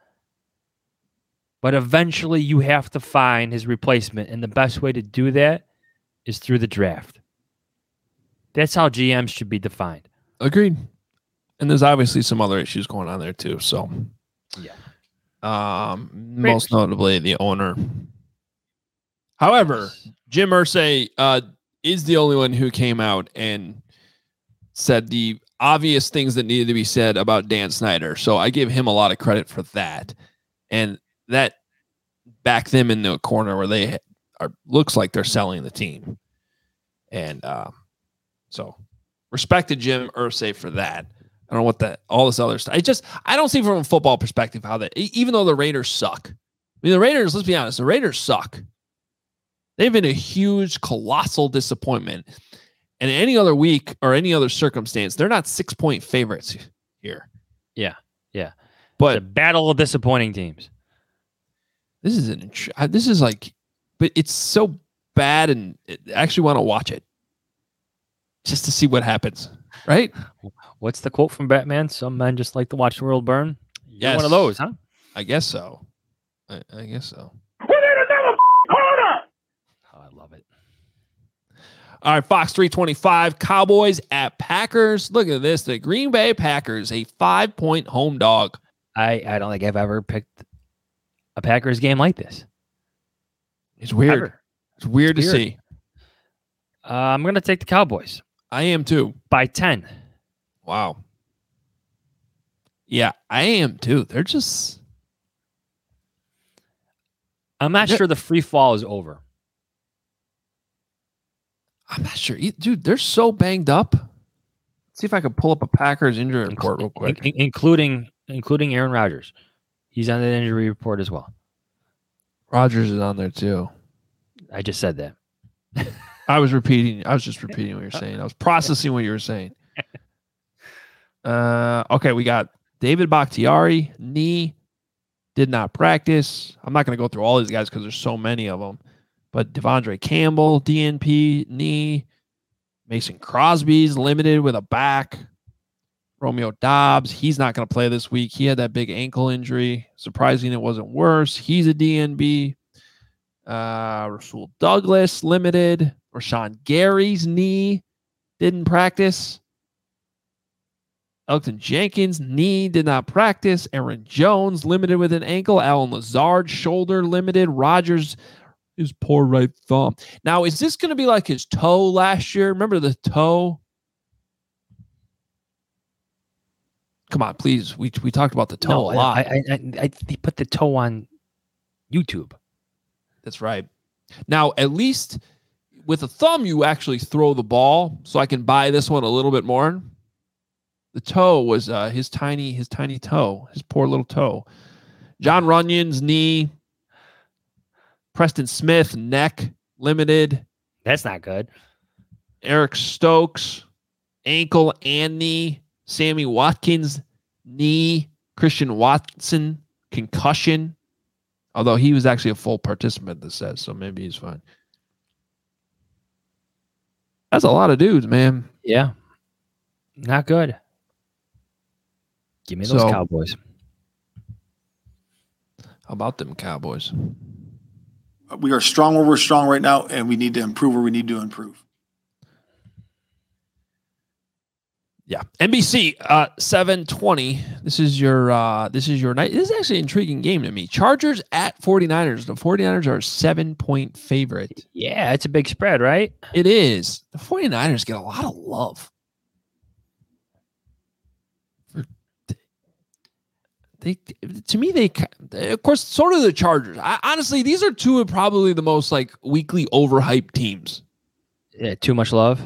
but eventually you have to find his replacement. And the best way to do that is through the draft. That's how GMs should be defined. Agreed. And there's obviously some other issues going on there too. So, Yeah. Um, most notably the owner. However, Jim Irsay uh, is the only one who came out and said the obvious things that needed to be said about Dan Snyder. So I give him a lot of credit for that, and that backed them into a corner where they are looks like they're selling the team, and uh, so to Jim Irsay for that. I don't know what that all this other stuff. I just I don't see from a football perspective how that even though the Raiders suck. I mean the Raiders, let's be honest, the Raiders suck. They've been a huge, colossal disappointment. And any other week or any other circumstance, they're not six point favorites here. Yeah. Yeah. But the battle of disappointing teams. This is an this is like, but it's so bad, and I actually want to watch it just to see what happens. Right? What's the quote from Batman? Some men just like to watch the world burn. You're one of those, huh? I guess so. I, I guess so. Oh, I love it. All right, Fox 325, Cowboys at Packers. Look at this. The Green Bay Packers, a five point home dog. I, I don't think I've ever picked a Packers game like this. It's weird. Ever. It's weird It's to weird. see. Uh, I'm going to take the Cowboys I am too. by 10. Wow. Yeah, I am too. They're just I'm not Yeah. sure the free fall is over. I'm not sure. Dude, they're so banged up. Let's see if I can pull up a Packers injury report real quick. In- in- including including Aaron Rodgers. He's on the injury report as well. Rodgers is on there too. I just said that. *laughs* I was repeating. I was just repeating what you're saying. I was processing what you were saying. *laughs* Uh, okay, we got David Bakhtiari, knee, did not practice. I'm not going to go through all these guys because there's so many of them. But De'Vondre Campbell, DNP, knee. Mason Crosby's limited with a back. Romeo Doubs, he's not going to play this week. He had that big ankle injury. Surprising it wasn't worse. He's a DNB. Uh, Rasul Douglas, limited. Rashan Gary's knee didn't practice. Elgton Jenkins, knee did not practice. Aaron Jones, limited with an ankle. Allen Lazard, shoulder limited. Rodgers, his poor right thumb. Now, is this going to be like his toe last year? Remember the toe? Come on, please. We, we talked about the toe No, a lot. I, I, I, I, they put the toe on YouTube. That's right. Now, at least with a thumb, you actually throw the ball, so I can buy this one a little bit more. The toe was uh, his tiny, his tiny toe, his poor little toe. Jon Runyan's knee. Preston Smith neck limited. That's not good. Eric Stokes ankle and knee. Sammy Watkins knee. Christian Watson concussion. Although he was actually a full participant, this says, so maybe he's fine. That's a lot of dudes, man. Yeah. Not good. Give me those So- Cowboys. How about them Cowboys? We are strong where we're strong right now, and we need to improve where we need to improve. Yeah. NBC uh 720. This is your uh this is your night. This is actually an intriguing game to me. Chargers at 49ers. The 49ers are a 7-point favorite. Yeah, it's a big spread, right? It is. The 49ers get a lot of love. They to me they of course sort of the Chargers. I, honestly, these are two of probably the most like weekly overhyped teams. Yeah, too much love.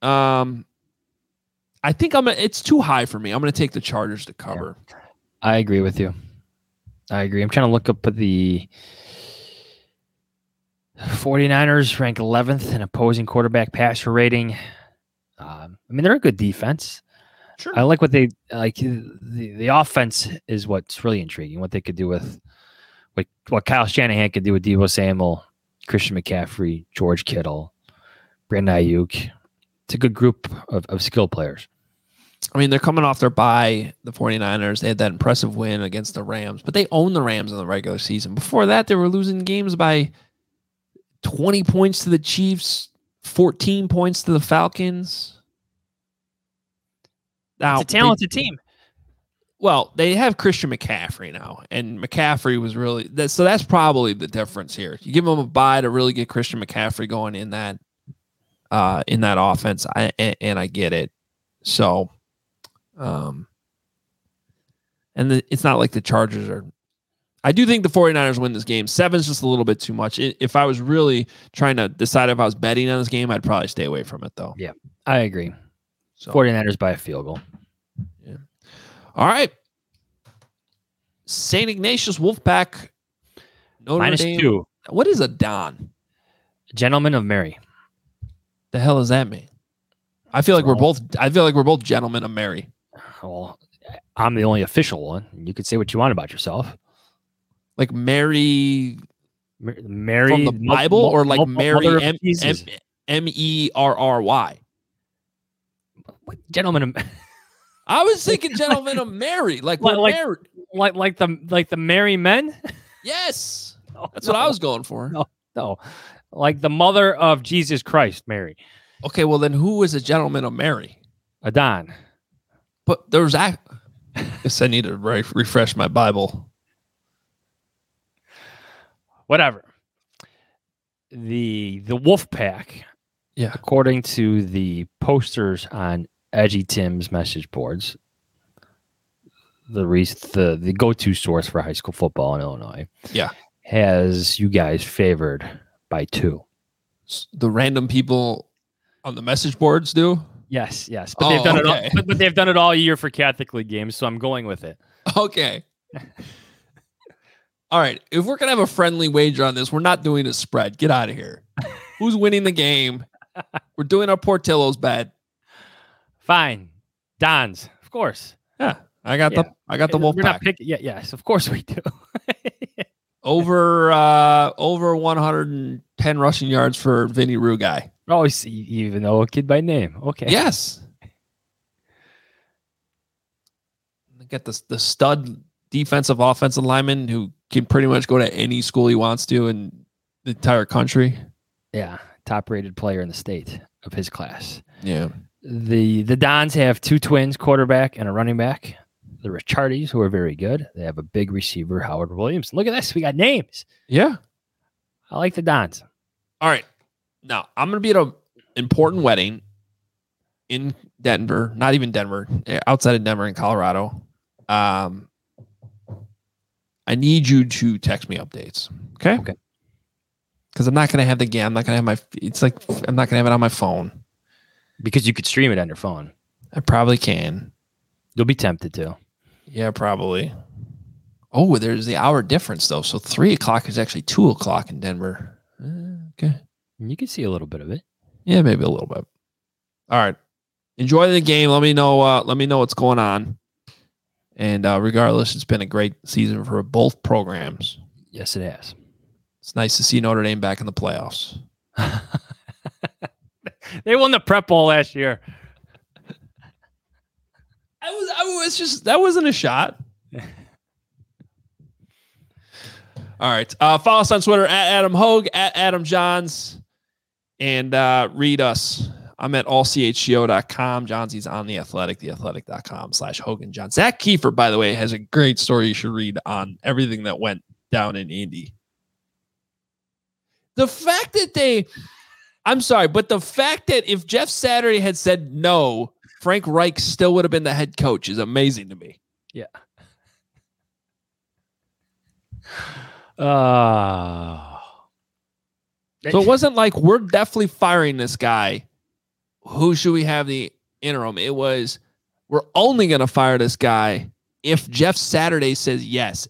Um I think I'm a, it's too high for me. I'm going to take the Chargers to cover. I agree with you. I agree. I'm trying to look up the 49ers rank 11th in opposing quarterback passer rating. Um, I mean, they're a good defense. Sure. I like what they like. The, the offense is what's really intriguing. What they could do with what what Kyle Shanahan could do with Deebo Samuel, Christian McCaffrey, George Kittle, Brandon Aiyuk. It's a good group of, of skill players. I mean, they're coming off their bye, the 49ers. They had that impressive win against the Rams, but they owned the Rams in the regular season. Before that, they were losing games by 20 points to the Chiefs, 14 points to the Falcons. Now, It's a talented team. well, they have Christian McCaffrey now, and McCaffrey was really that, so. That's probably the difference here. You give them a bye to really get Christian McCaffrey going in that uh in that offense, I, and, and I get it. So, um, and the, it's not like the Chargers are. I do think the 49ers win this game. Seven's just a little bit too much. If I was really trying to decide if I was betting on this game, I'd probably stay away from it though. Yeah, I agree. So- 49ers by a field goal. Yeah. All right. St. Ignatius Wolfpack. Notre Minus Dame. two. What is a Don? Gentleman of Mary. The hell does that mean? I feel like we're both. I feel like we're both gentlemen of Mary. Well, I'm the only official one. You could say what you want about yourself. Like Mary Mary from the Bible, or like Mary mother of M Jesus. M M E R R Y. gentlemen of *laughs* I was thinking *laughs* gentlemen of Mary, like like, married. like like the like the Mary men. Yes, *laughs* oh, that's what I was going for. No, no, like the mother of Jesus Christ, Mary. Okay, well then, who is a gentleman of Mary? Adon. But there's I guess I need to re- refresh my Bible. Whatever. The the Wolf Pack. Yeah. According to the posters on Edgy Tim's message boards, the re- the the go to source for high school football in Illinois. Yeah. Has you guys favored by two. The random people on the message boards do. Yes, yes, but Oh, they've done it. Oh, all, but, but they've done it all year for Catholic League games, so I'm going with it. Okay. *laughs* All right. If we're gonna have a friendly wager on this, we're not doing a spread. Get out of here. Who's winning the game? We're doing our Portillo's bet. Fine, Don's, of course. Yeah, I got the I got the wolf We're not pack picking. Yeah, yes, of course we do. *laughs* over uh over 110 rushing yards for Vinny Rue guy. Oh, you see- you even know a kid by name. Okay. Yes. Got the the stud defensive offensive lineman who can pretty much go to any school he wants to in the entire country. Yeah. Top rated player in the state of his class. Yeah. The the Dons have two twins, quarterback and a running back. The Richardis, who are very good. They have a big receiver, Howard Williams. Look at this. We got names. Yeah. I like the Dons. All right. Now I'm gonna be at an important wedding in Denver, not even Denver, eh, outside of Denver in Colorado. Um I need you to text me updates. Okay. Okay. Because I'm not gonna have the game. I'm not gonna have my it's like I'm not gonna have it on my phone. Because you could stream it on your phone. I probably can. You'll be tempted to. Yeah, probably. Oh, there's the hour difference though. So three o'clock is actually two o'clock in Denver. Uh, okay. You can see a little bit of it. Yeah, maybe a little bit. All right. Enjoy the game. Let me know. Uh, let me know what's going on. And uh, regardless, it's been a great season for both programs. Yes, it has. It's nice to see Notre Dame back in the playoffs. *laughs* They won the prep bowl last year. I was. I was just. That wasn't a shot. *laughs* All right. Uh, follow us on Twitter at Adam Hoge, at Adam Jahns, and uh, read us. I'm at allchgo.com. Johnsy's on the athletic, theathletic.com slash Hogan John. Zak Keefer, by the way, has a great story you should read on everything that went down in Indy. The fact that they, I'm sorry, but the fact that if Jeff Saturday had said no, Frank Reich still would have been the head coach is amazing to me. Yeah. Uh, So it wasn't like we're definitely firing this guy. Who should we have the interim? It was we're only going to fire this guy if Jeff Saturday says yes.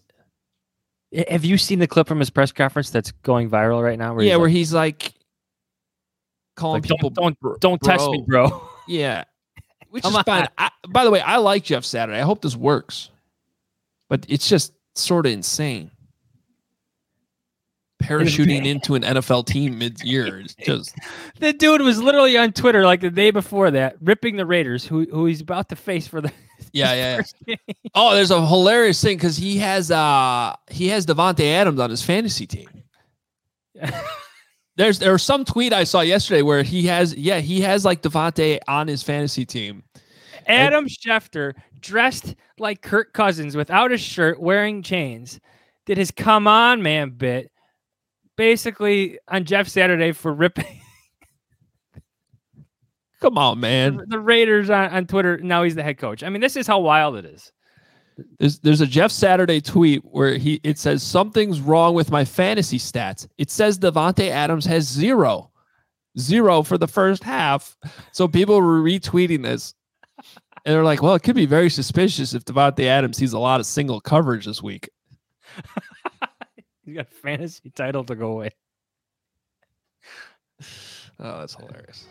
have you seen the clip from his press conference that's going viral right now? yeah, he's where like- he's like calling like, people. don't don't, don't test me, bro. Yeah, *laughs* which Come is fine. I, by the way, I like Jeff Saturday. I hope this works, but it's just sort of insane. *laughs* Parachuting into an NFL team mid-year is just *laughs* The dude was literally on Twitter like the day before that, ripping the Raiders, who who he's about to face for the Yeah, yeah, yeah. Oh, there's a hilarious thing because he has uh he has Davante Adams on his fantasy team. There's there was some tweet I saw yesterday where he has yeah he has like Davante on his fantasy team. Adam Schefter, dressed like Kirk Cousins without a shirt, wearing chains, did his "Come on, man" bit, basically on Jeff Saturday for ripping Come on, man. the Raiders on, on Twitter. Now he's the head coach. I mean, this is how wild it is. There's there's a Jeff Saturday tweet where he it says something's wrong with my fantasy stats. It says Davante Adams has zero, zero for the first half. So people were retweeting this, and they're like, "Well, it could be very suspicious if Davante Adams sees a lot of single coverage this week." *laughs* He's got a fantasy title to go away. Oh, that's hilarious.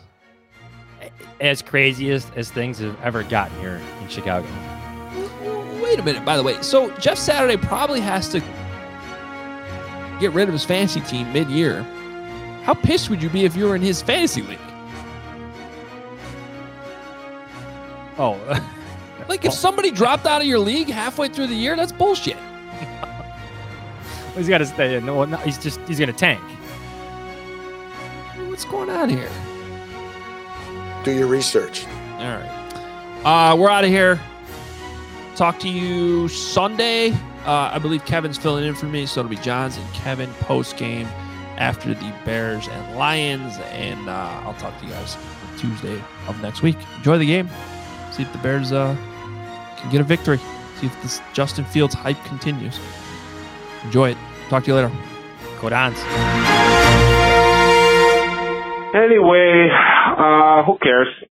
As crazy as, as things have ever gotten here in Chicago. Wait a minute, by the way. So Jeff Saturday probably has to get rid of his fantasy team mid-year. How pissed would you be if you were in his fantasy league? Oh, *laughs* Like if somebody dropped out of your league halfway through the year, that's bullshit. *laughs* he's got to stay in. No, no, he's just he's gonna tank. What's going on here? Do your research. All right. Uh, we're out of here. Talk to you Sunday. Uh, I believe Kevin's filling in for me, so it'll be Jahns and Kevin post game after the Bears and Lions, and uh, I'll talk to you guys Tuesday of next week. Enjoy the game. See if the Bears uh, can get a victory. See if this Justin Fields hype continues. Enjoy it. Talk to you later. Go Dons. Anyway, uh, who cares?